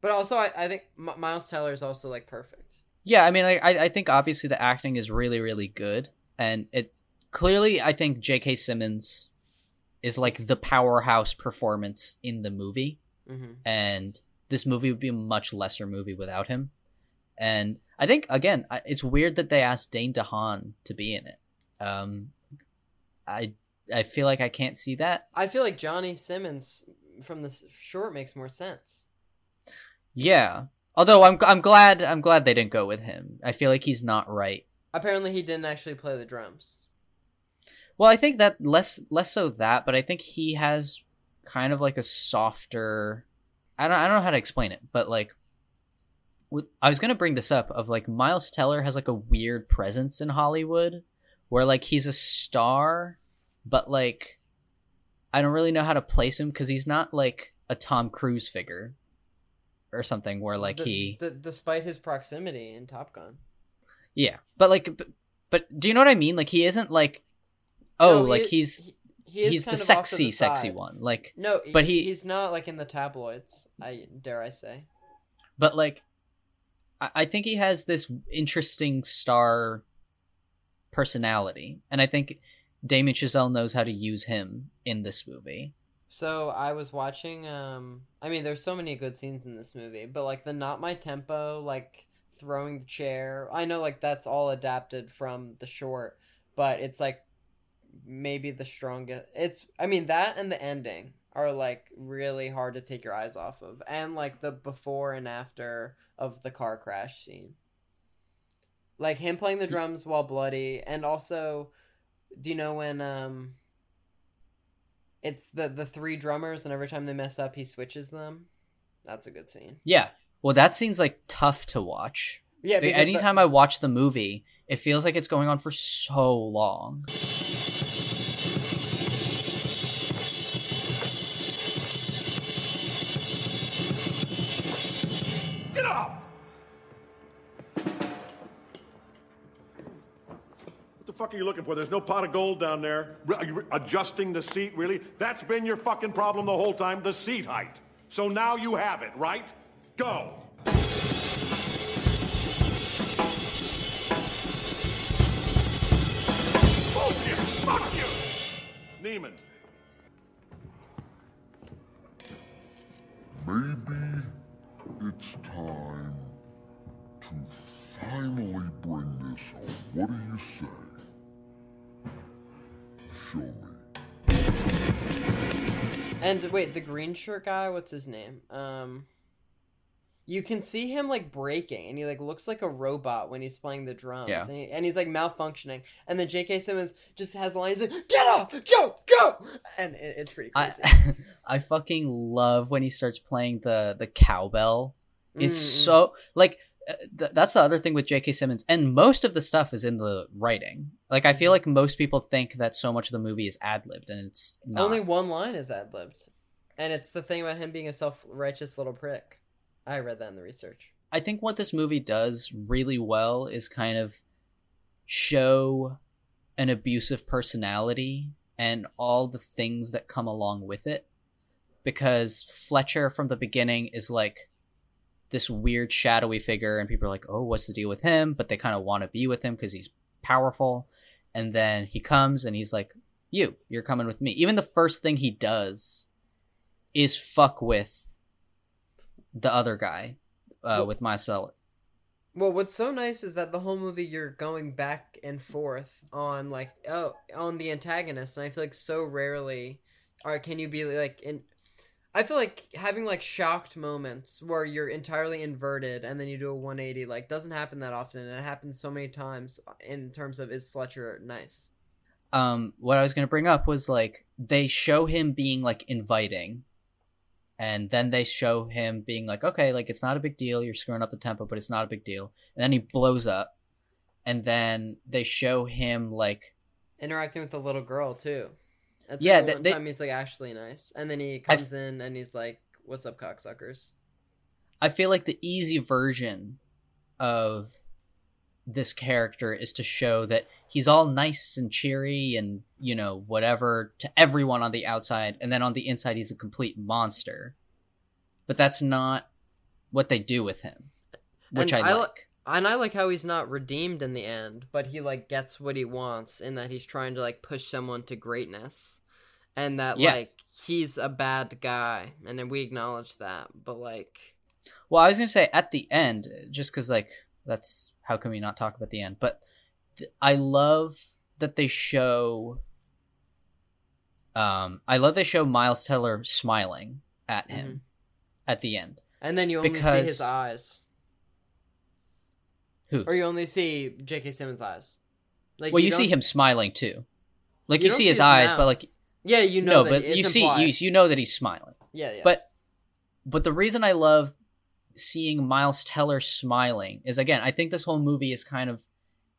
But also, I, I think M- Miles Teller is also like perfect. Yeah, I mean, I I I think obviously the acting is really really good, and it clearly I think J.K. Simmons is like the powerhouse performance in the movie, Mhm. and this movie would be a much lesser movie without him. And I think again, it's weird that they asked Dane DeHaan to be in it. Um, I I feel like I can't see that. I feel like Johnny Simmons from the short makes more sense. Yeah. Although I'm I'm glad I'm glad they didn't go with him. I feel like he's not right. Apparently, he didn't actually play the drums. Well, I think that less less so that, but I think he has kind of like a softer. I don't I don't know how to explain it, but like, I was gonna bring this up of like Miles Teller has like a weird presence in Hollywood, where like he's a star, but like, I don't really know how to place him because he's not like a Tom Cruise figure, or something where like D- he d- despite his proximity in Top Gun. yeah, but like, but, but do you know what I mean? Like he isn't like, oh, No, like he's he- he is he's the of sexy, the sexy one. Like No, but he, he's not like in the tabloids. I dare I say. but like, I, I think he has this interesting star personality, and I think Damien Chazelle knows how to use him in this movie. So I was watching. Um, I mean, there's so many good scenes in this movie, but like the not my tempo, like throwing the chair. I know like that's all adapted from the short, but it's like maybe the strongest. It's I mean that and the ending are like really hard to take your eyes off of, and like the before and after of the car crash scene. Like him playing the drums while bloody, and also, do you know when um it's the the three drummers, and every time they mess up, he switches them. That's a good scene. Yeah, well, that scene's like tough to watch Yeah, because the- anytime I watch the movie, it feels like it's going on for so long. Fuck are you looking for? There's no pot of gold down there. Are you adjusting the seat, really? That's been your fucking problem the whole time, the seat height. So now you have it, right? Go! You! Neiman. Maybe it's time to finally bring this home. What do you say? Show me. And wait, the green shirt guy, what's his name? Um you can see him like breaking and he like looks like a robot when he's playing the drums Yeah. and, he, and he's like malfunctioning and then J.K. Simmons just has lines like get up go go and it, it's pretty I crazy [laughs] I fucking love when he starts playing the the cowbell. It's Mm-mm. so like th- that's the other thing with J.K. Simmons, and most of the stuff is in the writing. Like I Mm-hmm. feel like most people think that so much of the movie is ad libbed, and it's not. only one line is ad libbed and it's the thing about him being a self-righteous little prick I read that in the research I think what this movie does really well is kind of show an abusive personality and all the things that come along with it. Because Fletcher from the beginning is like this weird shadowy figure, and people are like, oh, what's the deal with him? But they kind of want to be with him because he's powerful. And then he comes and he's like, you, you're coming with me. Even the first thing he does is fuck with the other guy uh, Well- with Marcel. Well, what's so nice is that the whole movie you're going back and forth on like oh on the antagonist, and I feel like so rarely, or can you be like in? I feel like having like shocked moments where you're entirely inverted and then you do a 180 like doesn't happen that often, and it happens so many times in terms of is Fletcher nice? um what i was going to bring up was like they show him being like inviting and then they show him being like okay like it's not a big deal you're screwing up the tempo but it's not a big deal and then he blows up and then they show him like Interacting with the little girl too. That's Yeah, the they- time he's like actually nice, and then he I- comes in and he's like, "What's up, cocksuckers?" i feel like the easy version of this character is to show that he's all nice and cheery and you know whatever to everyone on the outside and then on the inside he's a complete monster but that's not what they do with him which i, li- like and I like how he's not redeemed in the end, but he like gets what he wants in that he's trying to like push someone to greatness, and that Yeah. like he's a bad guy, and then we acknowledge that. But like, Well, I was gonna say at the end, just because like that's how can we not talk about the end? But th- I love that they show. Um, I love they show Miles Teller smiling at him at the end. and then you only see his Because- eyes, Who? or you only see J.K. Simmons' eyes. Like, well, you, see him smiling too. Like You you, see his his eyes, mouth. but like Yeah, you know no, that but you see you you know that he's smiling. Yeah, yes. But but the reason I love seeing Miles Teller smiling is again, I think this whole movie is kind of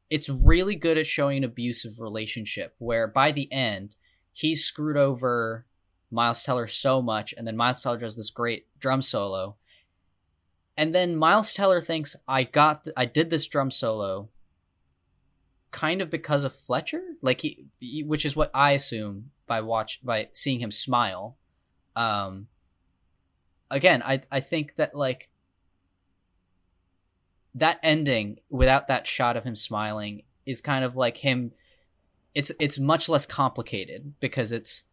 it's really good at showing an abusive relationship where by the end he's screwed over Miles Teller so much and then Miles Teller does this great drum solo. And then Miles Teller thinks I got th- I did this drum solo kind of because of Fletcher, like he, he- which is what I assume by watch by seeing him smile. Um again, I I think that like that ending without that shot of him smiling is kind of like him it's it's much less complicated because it's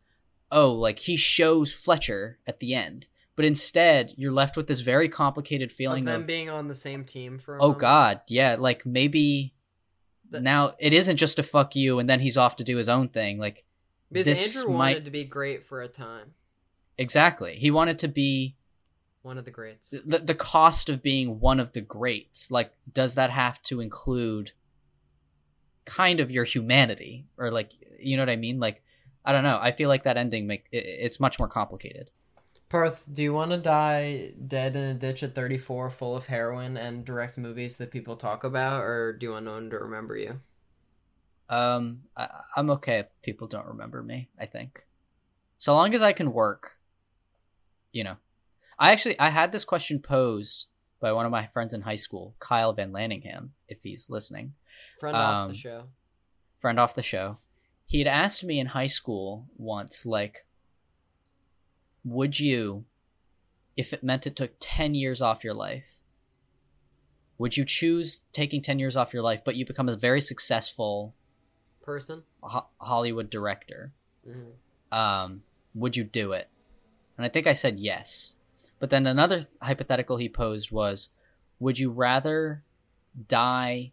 oh like he shows Fletcher at the end but instead you're left with this very complicated feeling of them of, being on the same team for. A oh moment. god yeah like maybe now it isn't just a fuck you and then he's off to do his own thing like Because this Andrew might wanted to be great for a time. exactly he wanted to be One of the greats. the, the cost of being one of the greats like does that have to include kind of your humanity or like you know what i mean like i don't know i feel like that ending make it, it's much more complicated Parth, do you want to die dead in a ditch at 34 full of heroin and direct movies that people talk about, or do you want no one to remember you? Um, I, I'm okay if people don't remember me. I think, so long as I can work, you know. I actually I had this question posed by one of my friends in high school, Kyle Van Lanningham, if he's listening. Friend off Um, the show. Friend off the show. He had asked me in high school once, like, would you, if it meant it took 10 years off your life, would you choose taking 10 years off your life, but you become a very successful Person? Ho- Hollywood director? Mhm. um, would you do it? And I think I said yes. But then another hypothetical he posed was, would you rather die?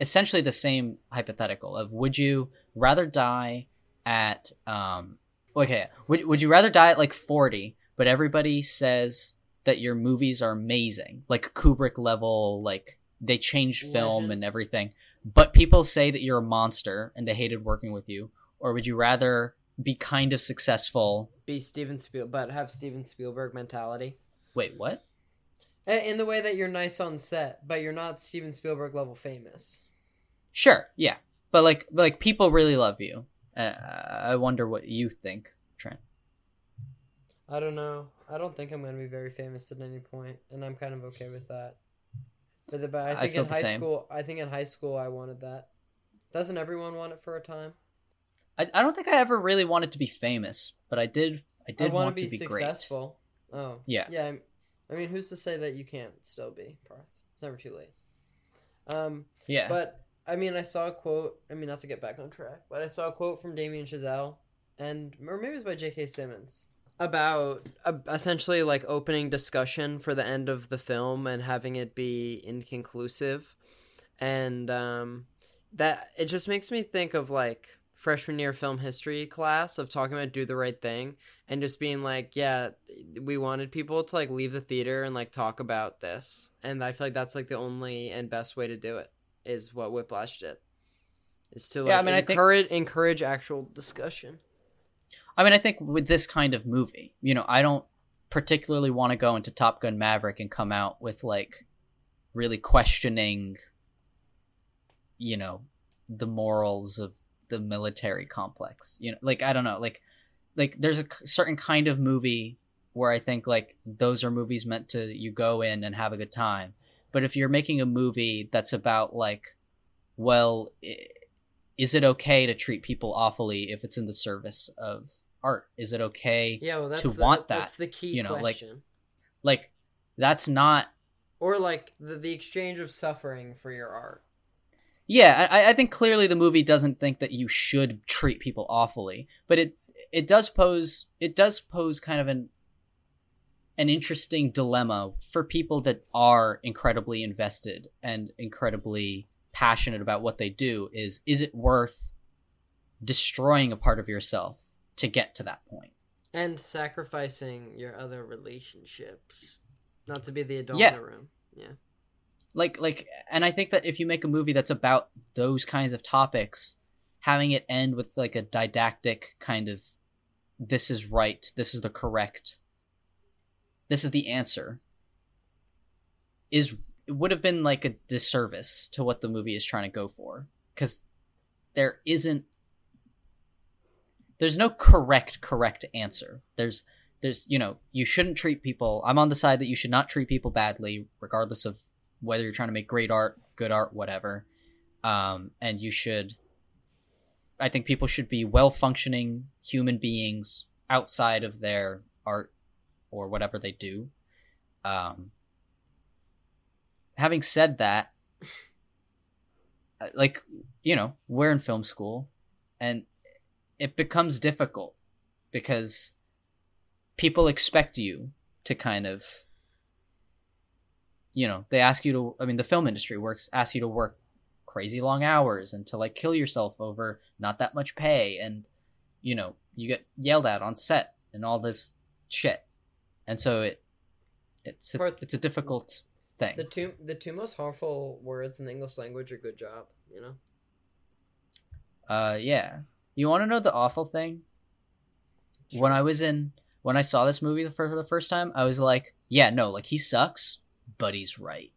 Essentially the same hypothetical of would you rather die at um okay would would you rather die at like 40 but everybody says that your movies are amazing like Kubrick level like they changed film and everything but people say that you're a monster and they hated working with you or would you rather be kind of successful Be Steven Spielberg, but have Steven Spielberg mentality. wait what In the way that you're nice on set, but you're not Steven Spielberg level famous. sure yeah but like but like people really love you uh, i wonder what you think trent I don't know. I don't think I'm going to be very famous at any point, and I'm kind of okay with that. But, the, but I I think feel in high same. school, I think in high school I wanted that. Doesn't everyone want it for a time? I, I don't think i ever really wanted to be famous but i did i did wanna want to be great successful. Oh, Yeah. yeah. I'm- I mean, who's to say that you can't still be Parth? It's never too late. Um, Yeah. But I mean, I saw a quote. I mean, not to get back on track, but I saw a quote from Damien Chazelle, and or maybe it was by J.K. Simmons about uh, essentially like opening discussion for the end of the film and having it be inconclusive, and um, that it just makes me think of like freshman year film history class of talking about do the right thing and just being like yeah we wanted people to like leave the theater and like talk about this and i feel like that's like the only and best way to do it is what whiplash did is to like Yeah, I mean, I think- encourage encourage actual discussion I mean, I think with this kind of movie, you know, I don't particularly want to go into Top Gun Maverick and come out with like really questioning, you know, the morals of the military complex. You know, like I don't know, like like there's a certain kind of movie where I think like those are movies meant to you go in and have a good time. But if you're making a movie that's about like, well, is it okay to treat people awfully if it's in the service of art? Is it okay yeah well to the, want that? that's the key you know, question like, like that's not. or like the, the exchange of suffering for your art Yeah, I, I think clearly the movie doesn't think that you should treat people awfully, but it it does pose it does pose kind of an an interesting dilemma for people that are incredibly invested and incredibly passionate about what they do is is it worth destroying a part of yourself to get to that point? And sacrificing your other relationships not to be the adult Yeah. in the room. Yeah. Like like and i think that if you make a movie that's about those kinds of topics having it end with like a didactic kind of this is right this is the correct this is the answer is it would have been like a disservice to what the movie is trying to go for because there isn't there's no correct correct answer. There's there's you know you shouldn't treat people i'm on the side that you should not treat people badly regardless of whether you're trying to make great art good art whatever. Um and you should i think people should be well functioning human beings outside of their art or whatever they do. Um having said that like you know we're in film school and it becomes difficult because people expect you to kind of you know they ask you to i mean the film industry works asks you to work crazy long hours and to like kill yourself over not that much pay and you know you get yelled at on set and all this shit and so it it's a, it's a difficult thing the two the two most harmful words in the english language are good job you know Uh, yeah. You want to know the awful thing? When I was in when I saw this movie for the first time, I was like, yeah, no, like he sucks, but he's right.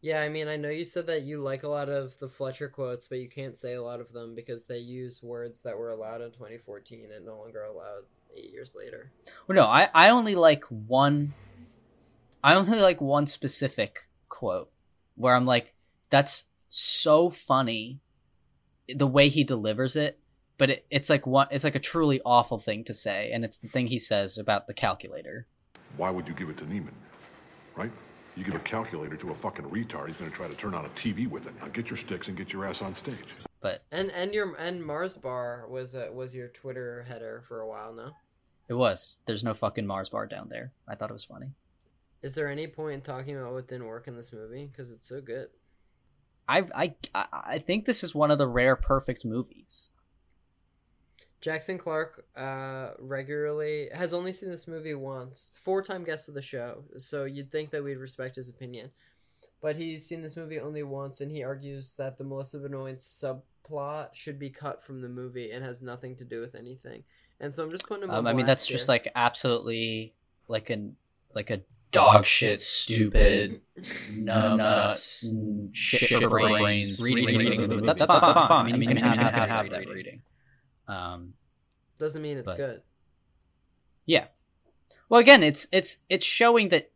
Yeah, I mean, I know you said that you like a lot of the Fletcher quotes, but you can't say a lot of them because they use words that were allowed in 2014 and no longer allowed eight years later. Well, no, I, I only like one. I only like one specific quote where I'm like, that's so funny the way he delivers it but it, it's like one it's like a truly awful thing to say and it's the thing he says about the calculator Why would you give it to Neiman? Right? You give a calculator to a fucking retard, he's gonna try to turn on a TV with it. Now get your sticks and get your ass on stage. but And and your and Mars Bar was uh, was your Twitter header for a while now. It was. There's no fucking mars bar down there. I thought it was funny. Is there any point in talking about what didn't work in this movie? Because it's so good? I, I i think this is one of the rare perfect movies. Jackson Clark uh, regularly has only seen this movie once, four time guest of the show, so you'd think that we'd respect his opinion. But he's seen this movie only once, and he argues that the Melissa Benoist subplot should be cut from the movie and has nothing to do with anything. And so I'm just putting him. on um, i mean blast that's just like absolutely like an like a dog shit stupid no nuts shit brains reading, reading, reading. That's, that's fine, fine. I mean, you can have, have, have, have that reading. Um, doesn't mean it's but- good. yeah. Well, again, it's it's it's showing that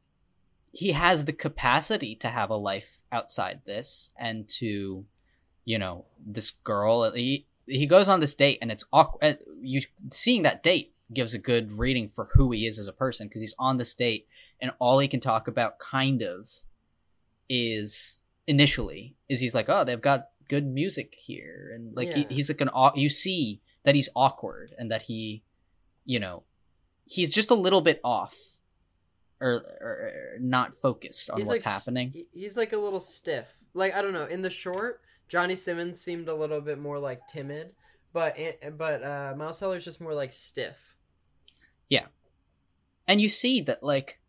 he has the capacity to have a life outside this and to, you know, this girl. He he goes on this date and it's awkward. You seeing that date gives a good reading for who he is as a person because he's on this date and all he can talk about kind of is initially is he's like oh they've got good music here and like Yeah. he, he's like an you see that he's awkward and that he you know he's just a little bit off or, or, or not focused on He's what's like happening He's like a little stiff. Like I don't know. In the short, Johnny Simmons seemed a little bit more like timid, but but uh, Miles Teller's just more like stiff. Yeah. And you see that like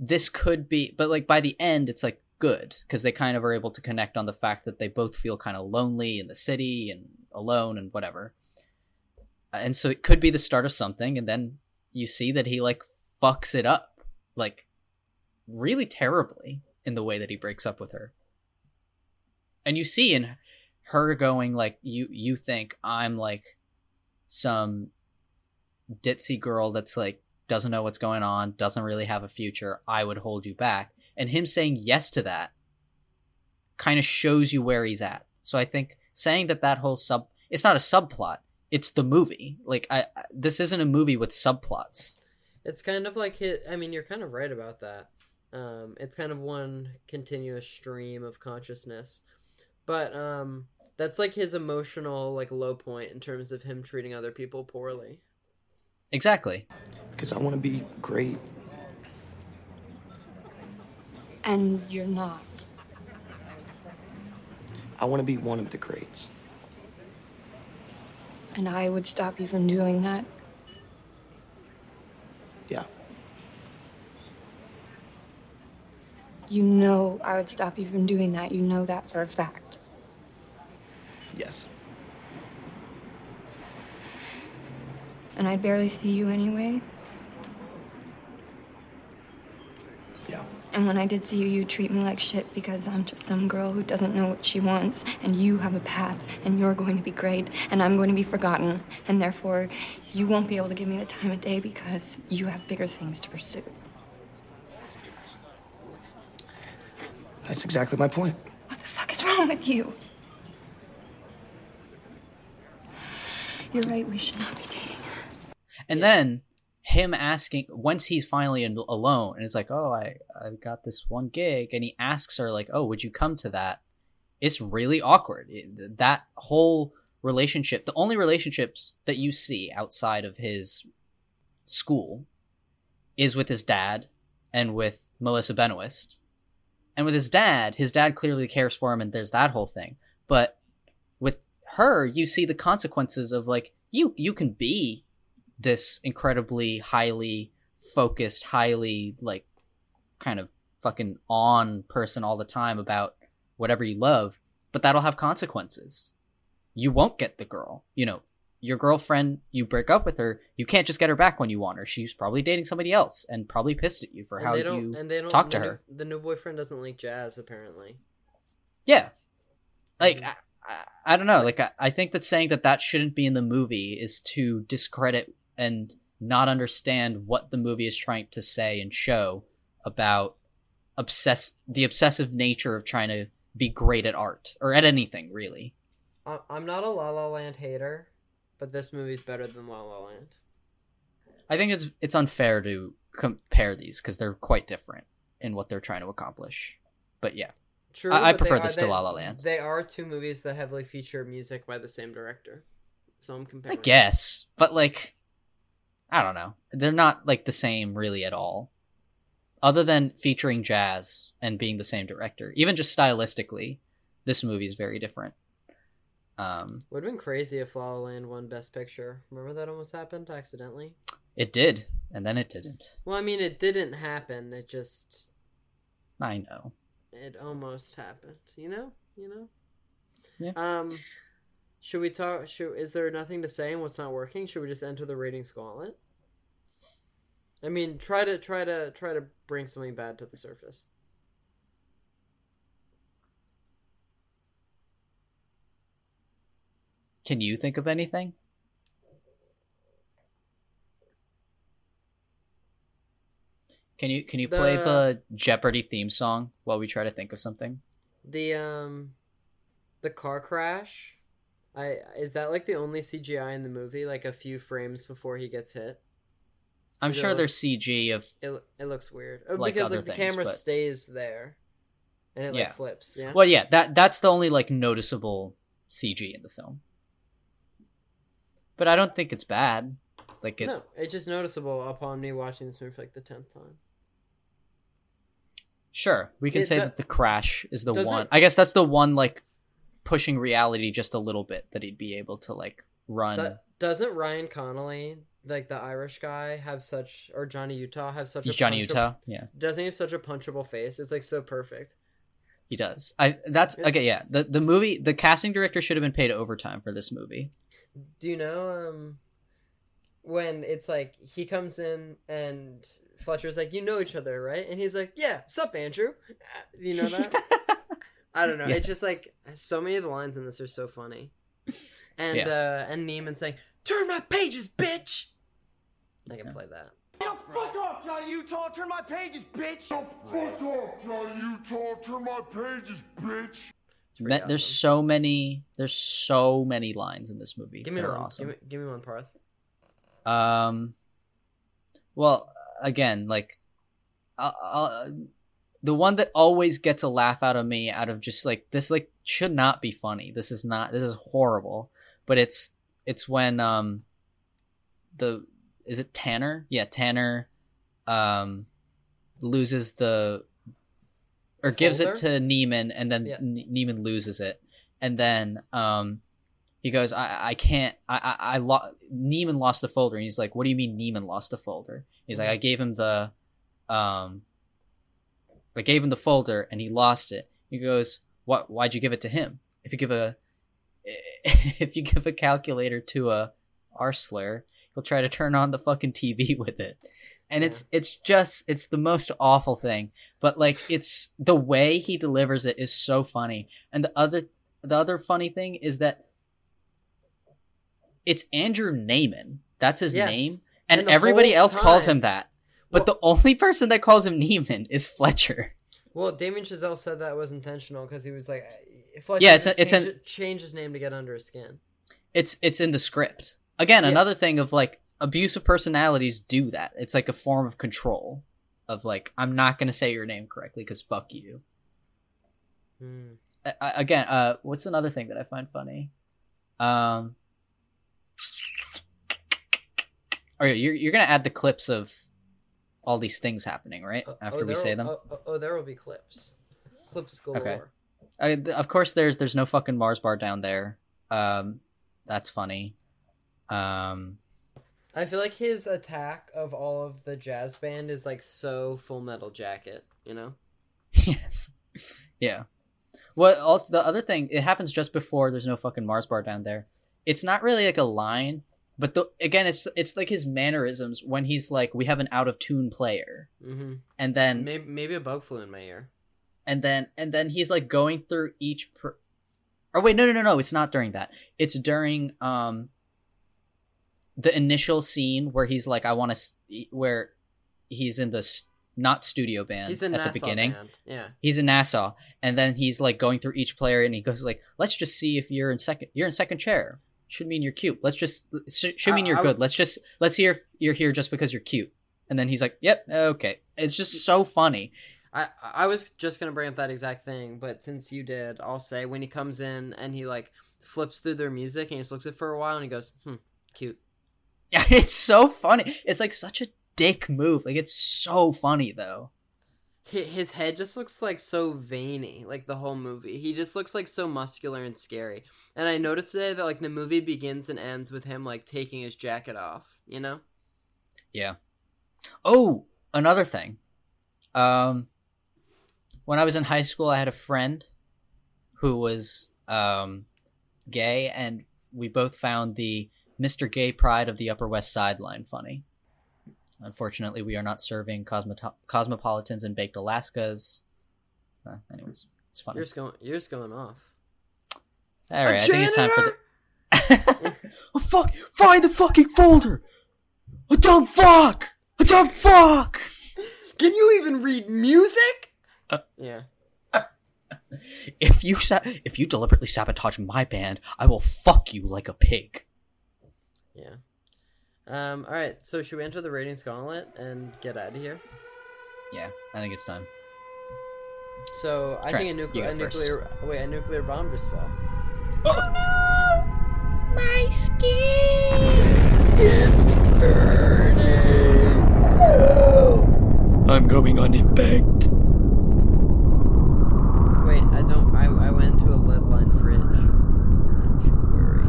this could be but like by the end it's like good because they kind of are able to connect on the fact that they both feel kind of lonely in the city and alone and whatever. And so it could be the start of something and then you see that he like fucks it up like really terribly in the way that he breaks up with her. And you see in her going like you you think I'm like some ditzy girl that's like doesn't know what's going on, doesn't really have a future, I would hold you back. And him saying yes to that kind of shows you where he's at. So I think saying that that whole sub it's not a subplot, it's the movie. Like I, I this isn't a movie with subplots. It's kind of like hit. I mean, you're kind of right about that. Um, it's kind of one continuous stream of consciousness, but um, that's like his emotional like low point in terms of him treating other people poorly. Exactly. Because I want to be great. And you're not. I want to be one of the greats. And I would stop you from doing that. Yeah. You know I would stop you from doing that. You know that for a fact. Yes. And I'd barely see you anyway. Yeah. And when I did see you, you'd treat me like shit because I'm just some girl who doesn't know what she wants. And you have a path, and you're going to be great, and I'm going to be forgotten. And therefore, you won't be able to give me the time of day because you have bigger things to pursue. That's exactly my point. What the fuck is wrong with you? You're right, we should not be dating. And then him asking once he's finally in, alone and it's like, "Oh, I I got this one gig." And he asks her like, "Oh, would you come to that?" It's really awkward. It- that whole relationship, the only relationships that you see outside of his school is with his dad and with Melissa Benoist. And with his dad, his dad clearly cares for him and there's that whole thing. But with her, you see the consequences of like you you can be this incredibly highly focused, highly like kind of fucking on person all the time about whatever you love, but that'll have consequences. You won't get the girl. You know, your girlfriend, you break up with her, you can't just get her back when you want her. She's probably dating somebody else and probably pissed at you for And how you and they don't talk to new- her. the new boyfriend doesn't like jazz, apparently. Yeah. Like, I, I, I don't know. Like, I, I think that saying that that shouldn't be in the movie is to discredit and not understand what the movie is trying to say and show about obsess the obsessive nature of trying to be great at art or at anything, really. I'm not a La La Land hater, but this movie's better than La La Land. I think it's it's unfair to compare these because they're quite different in what they're trying to accomplish. But yeah, True, I, I prefer are- this they- to La La Land. They are two movies that heavily feature music by the same director, so I'm comparing. I guess, but like, I don't know. They're not like the same really at all. Other than featuring jazz and being the same director, even just stylistically, this movie is very different. Um, Would have been crazy if La La Land won Best Picture. Remember that almost happened accidentally. it did, and then it didn't. Well, I mean, it didn't happen. It just I know. It almost happened. You know, you know. Yeah. Um, should we talk? Should is there nothing to say and what's not working? Should we just enter the ratings gauntlet? I mean, try to try to try to bring something bad to the surface. Can you think of anything? Can you can you play The- the Jeopardy theme song while we try to think of something? The um, the car crash. I is that like the only CGI in the movie? Like a few frames before he gets hit. I'm sure there's CG of It it looks weird Oh, Like because like the things, camera but- stays there, and it yeah like flips. Yeah. Well, yeah, that that's the only like noticeable CG in the film. But I don't think it's bad. Like it, no, it's just noticeable upon me watching this movie for like the tenth time. Sure, we can It say do- that the crash is the one. it- I guess that's the one like pushing reality just a little bit that he'd be able to like run. Do- doesn't Ryan Connolly, like the Irish guy, have such or Johnny Utah have such a Johnny Utah, yeah. Doesn't he have such a punchable face? It's like so perfect. He does. I that's okay. Yeah, the the movie, the casting director should have been paid overtime for this movie. Do you know um when it's like he comes in and Fletcher's like, "You know each other, right?" And he's like, "Yeah, sup, Andrew." [laughs] You know that? [laughs] I don't know. It's just like so many of the lines in this are so funny. And Yeah. uh and Neiman saying, "Turn my pages, bitch." I can play that. Yo, fuck off, Johnny Utah. Turn my pages, bitch. fuck off, Johnny Utah. Turn my pages, bitch. Me- There's so many. There's so many lines in this movie. Give me that one. awesome. Give me, give me one, Parth. Um, well, again, like, uh, uh, the one that always gets a laugh out of me, out of just like this, like should not be funny. This is not. This is horrible. But it's it's when um, the is it Tanner? Yeah, Tanner, um, loses the or gives it to Neiman, and then Yeah. Ne- Neiman loses it, and then um, he goes, I, I can't, I, I, I lo- Neiman lost the folder. And he's like, what do you mean Neiman lost the folder? He's like, I gave him the, um, I gave him the folder and he lost it. He goes, what, why'd you give it to him? If you give a, [laughs] if you give a calculator to a arsler, he'll try to turn on the fucking TV [laughs] with it. And it's, it's just, it's the most awful thing. But like, it's the way he delivers it is so funny. And the other, the other funny thing is that it's Andrew Neiman. That's his Yes. name. And, And everybody else calls him that. But the only person that calls him Neiman is Fletcher. Well, Damien Chazelle said that was intentional because he was like, Fletcher Yeah, it's a- it's change, an- change his name to get under his skin. It's it's in the script. Again, Yeah. another thing of like abusive personalities do that. It's like a form of control of like I'm not going to say your name correctly cuz fuck you. Hmm. I, I- again, uh what's another thing that I find funny? Um Oh, yeah, you're you're going to add the clips of all these things happening, right? After we say will- them. Oh, oh, oh, there will be clips. Clips galore. Okay. I, of course, there's there's no fucking Mars bar down there. Um, that's funny. Um, I feel like his attack of all of the jazz band is like so Full Metal Jacket, you know? [laughs] yes, yeah. What also the other thing? It happens just before there's no fucking Mars bar down there. it's not really like a line, but the again, it's it's like his mannerisms when he's like, "We have an out of tune player," Mm-hmm. and then Maybe maybe a bug flew in my ear. and then and then he's like going through each per- or wait no no no no it's not during that it's during um the initial scene where he's like i want to where he's in the s- not studio band He's in at Nassau the beginning band, yeah. he's in nassau and then he's like going through each player and he goes like let's just see if you're in second you're in second chair should mean you're cute let's just sh- should mean I- you're I good let's just let's hear if you're here just because you're cute and then he's like yep okay it's just so funny I I was just gonna bring up that exact thing, but since you did, I'll say when he comes in and he like flips through their music and he just looks at it for a while and he goes, "Hmm, cute." Yeah, [laughs] it's so funny. It's like such a dick move. Like it's so funny though. Hi- His head just looks like so veiny, like the whole movie. He just looks like so muscular and scary. And I noticed today that like the movie begins and ends with him like taking his jacket off. You know? Yeah. Oh, another thing. Um when I was in high school, I had a friend who was um gay and we both found the Mr. Gay Pride of the Upper West Side line funny. Unfortunately, we are not serving cosmoto- cosmopolitans and baked Alaskas. Uh, anyways, it's funny. You're just going. You're just going off. All right, I think it's time for the. Oh, [laughs] fuck! Find the fucking folder! A dumb fuck! A dumb fuck! Can you even read music? Uh, yeah. [laughs] If you sa- if you deliberately sabotage my band, I will fuck you like a pig. Yeah. Um. All right. So should we enter the ratings gauntlet and get out of here? Yeah, I think it's time. So I Trent, think a you nuclear, a nuclear, wait, a nuclear bomb just fell. OH MOO MY skin! It's burning. I'm going unimpecced. Wait, I don't. I, I went into a lead line fridge. Don't you worry.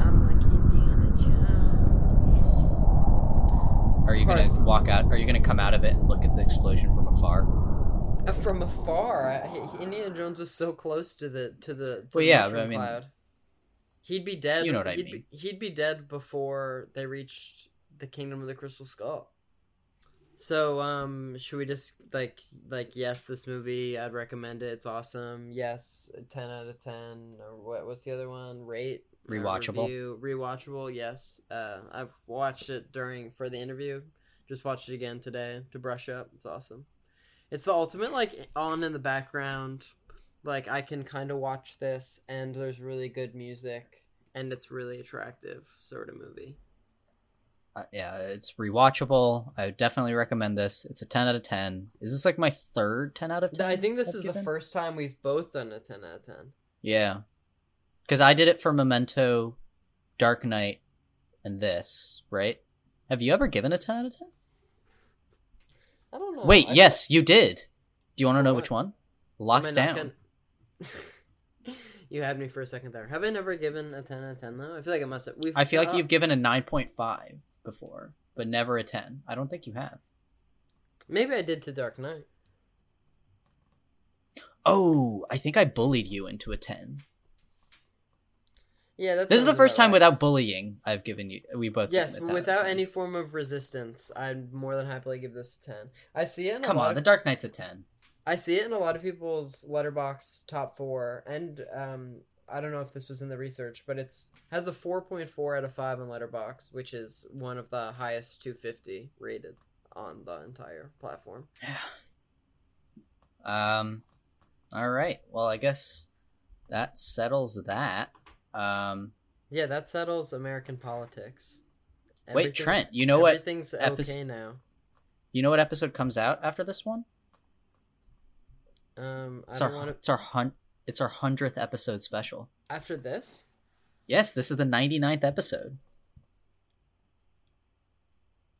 I'm like Indiana Jones. Are you gonna walk out? Are you gonna come out of it and look at the explosion from afar? Uh, From afar, I, Indiana Jones was so close to the to the. To Well, the yeah, I mean- cloud. He'd be dead. You know what I he'd mean. Be, he'd be dead before they reached the kingdom of the crystal skull. So, um, should we just like like yes, this movie I'd recommend it. It's awesome. Yes, ten out of ten. Or what? What's the other one? Rate. uh, Rewatchable. review. Rewatchable. Yes. Uh, I've watched it during for the interview. Just watched it again today to brush up. It's awesome. It's the ultimate like on in the background. Like I can kind of watch this, and there's really good music, and it's really attractive sort of movie. Uh, yeah, it's rewatchable. I definitely recommend this. It's a ten out of ten. Is this like my third ten out of ten? I think this I've is given? the first time we've both done a ten out of ten. Yeah, because I did it for Memento, Dark Knight, and this. Right? Have you ever given a ten out of ten? I don't know. Wait, I- yes, you did. Do you want to know which one? Am Locked down. gonna- [laughs] you had me for a second there. Have I never given a ten out of ten though? I feel like I must have. We've, I feel like you've given a nine point five before, but never a ten. I don't think you have. Maybe I did to Dark Knight. Oh, I think I bullied you into a ten. Yeah, This is the first time right. without bullying I've given you. We both Yes, given a 10 out of without any form of resistance, I'd more than happily give this a ten. I see it in Come a lot on, of The Dark Knight's a ten. I see it in a lot of people's Letterboxd top four, and um, I don't know if this was in the research, but it's has a four point four out of five on Letterboxd, which is one of the highest two fifty rated on the entire platform. Yeah. Um, all right. Well, I guess that settles that. Um, Yeah, that settles American politics. wait, Trent. You know what? Everything's epis- okay now. You know what episode comes out after this one? Um, I It's don't our want it's our hun- it's our hundredth episode special. after this. Yes, this is the 99th episode.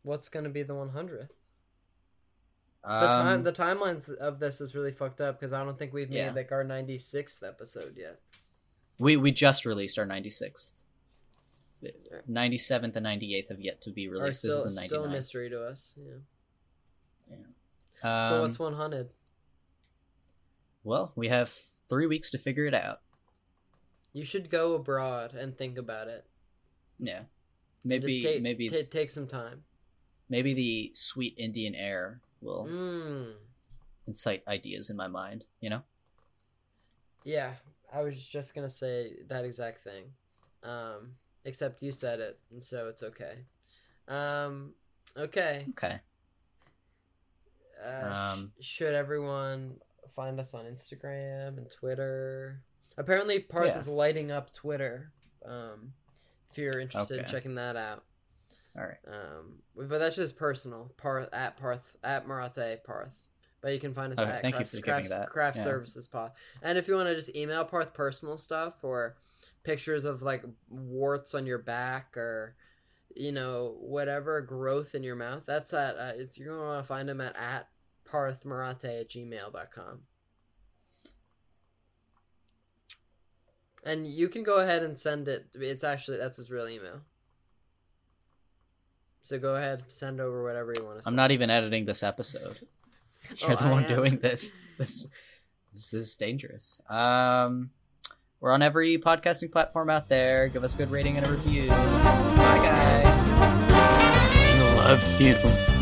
What's gonna be the one hundredth? The Um, time, the timelines of this is really fucked up because I don't think we've made Yeah. like our ninety sixth episode yet. We we just released our 96th. 97th and 98th have yet to be released. still this is the still a mystery to us. Yeah. Um, so what's one hundred? Well, we have three weeks to figure it out. You should go abroad and think about it. Yeah, maybe just ta- maybe ta- take some time. maybe the sweet Indian air will Mm. incite ideas in my mind. You know. Yeah, I was just gonna say that exact thing. Um, except you said it, and so it's okay. Um, okay. Okay. Uh, sh- Um, should everyone find us on Instagram and Twitter? Apparently, Parth Yeah. is lighting up Twitter. Um, if you're interested in checking that out. All right. Um, but that's just personal. Parth at Parth at Marate Parth. But you can find us Okay, at thank you Craft, for giving Craft, that. Craft Yeah. Services Pod. And if you want to just email Parth personal stuff or pictures of like warts on your back or you know whatever growth in your mouth, that's at uh, it's you're gonna want to find him at at parthmarate at gmail.com. And you can go ahead and send it. It's actually that's his real email. So go ahead, send over whatever you want to. I'm not even editing this episode. You're Oh, the I one am. doing this. This this is dangerous. Um, we're on every podcasting platform out there. Give us a good rating and a review. Bye, guys. I love you.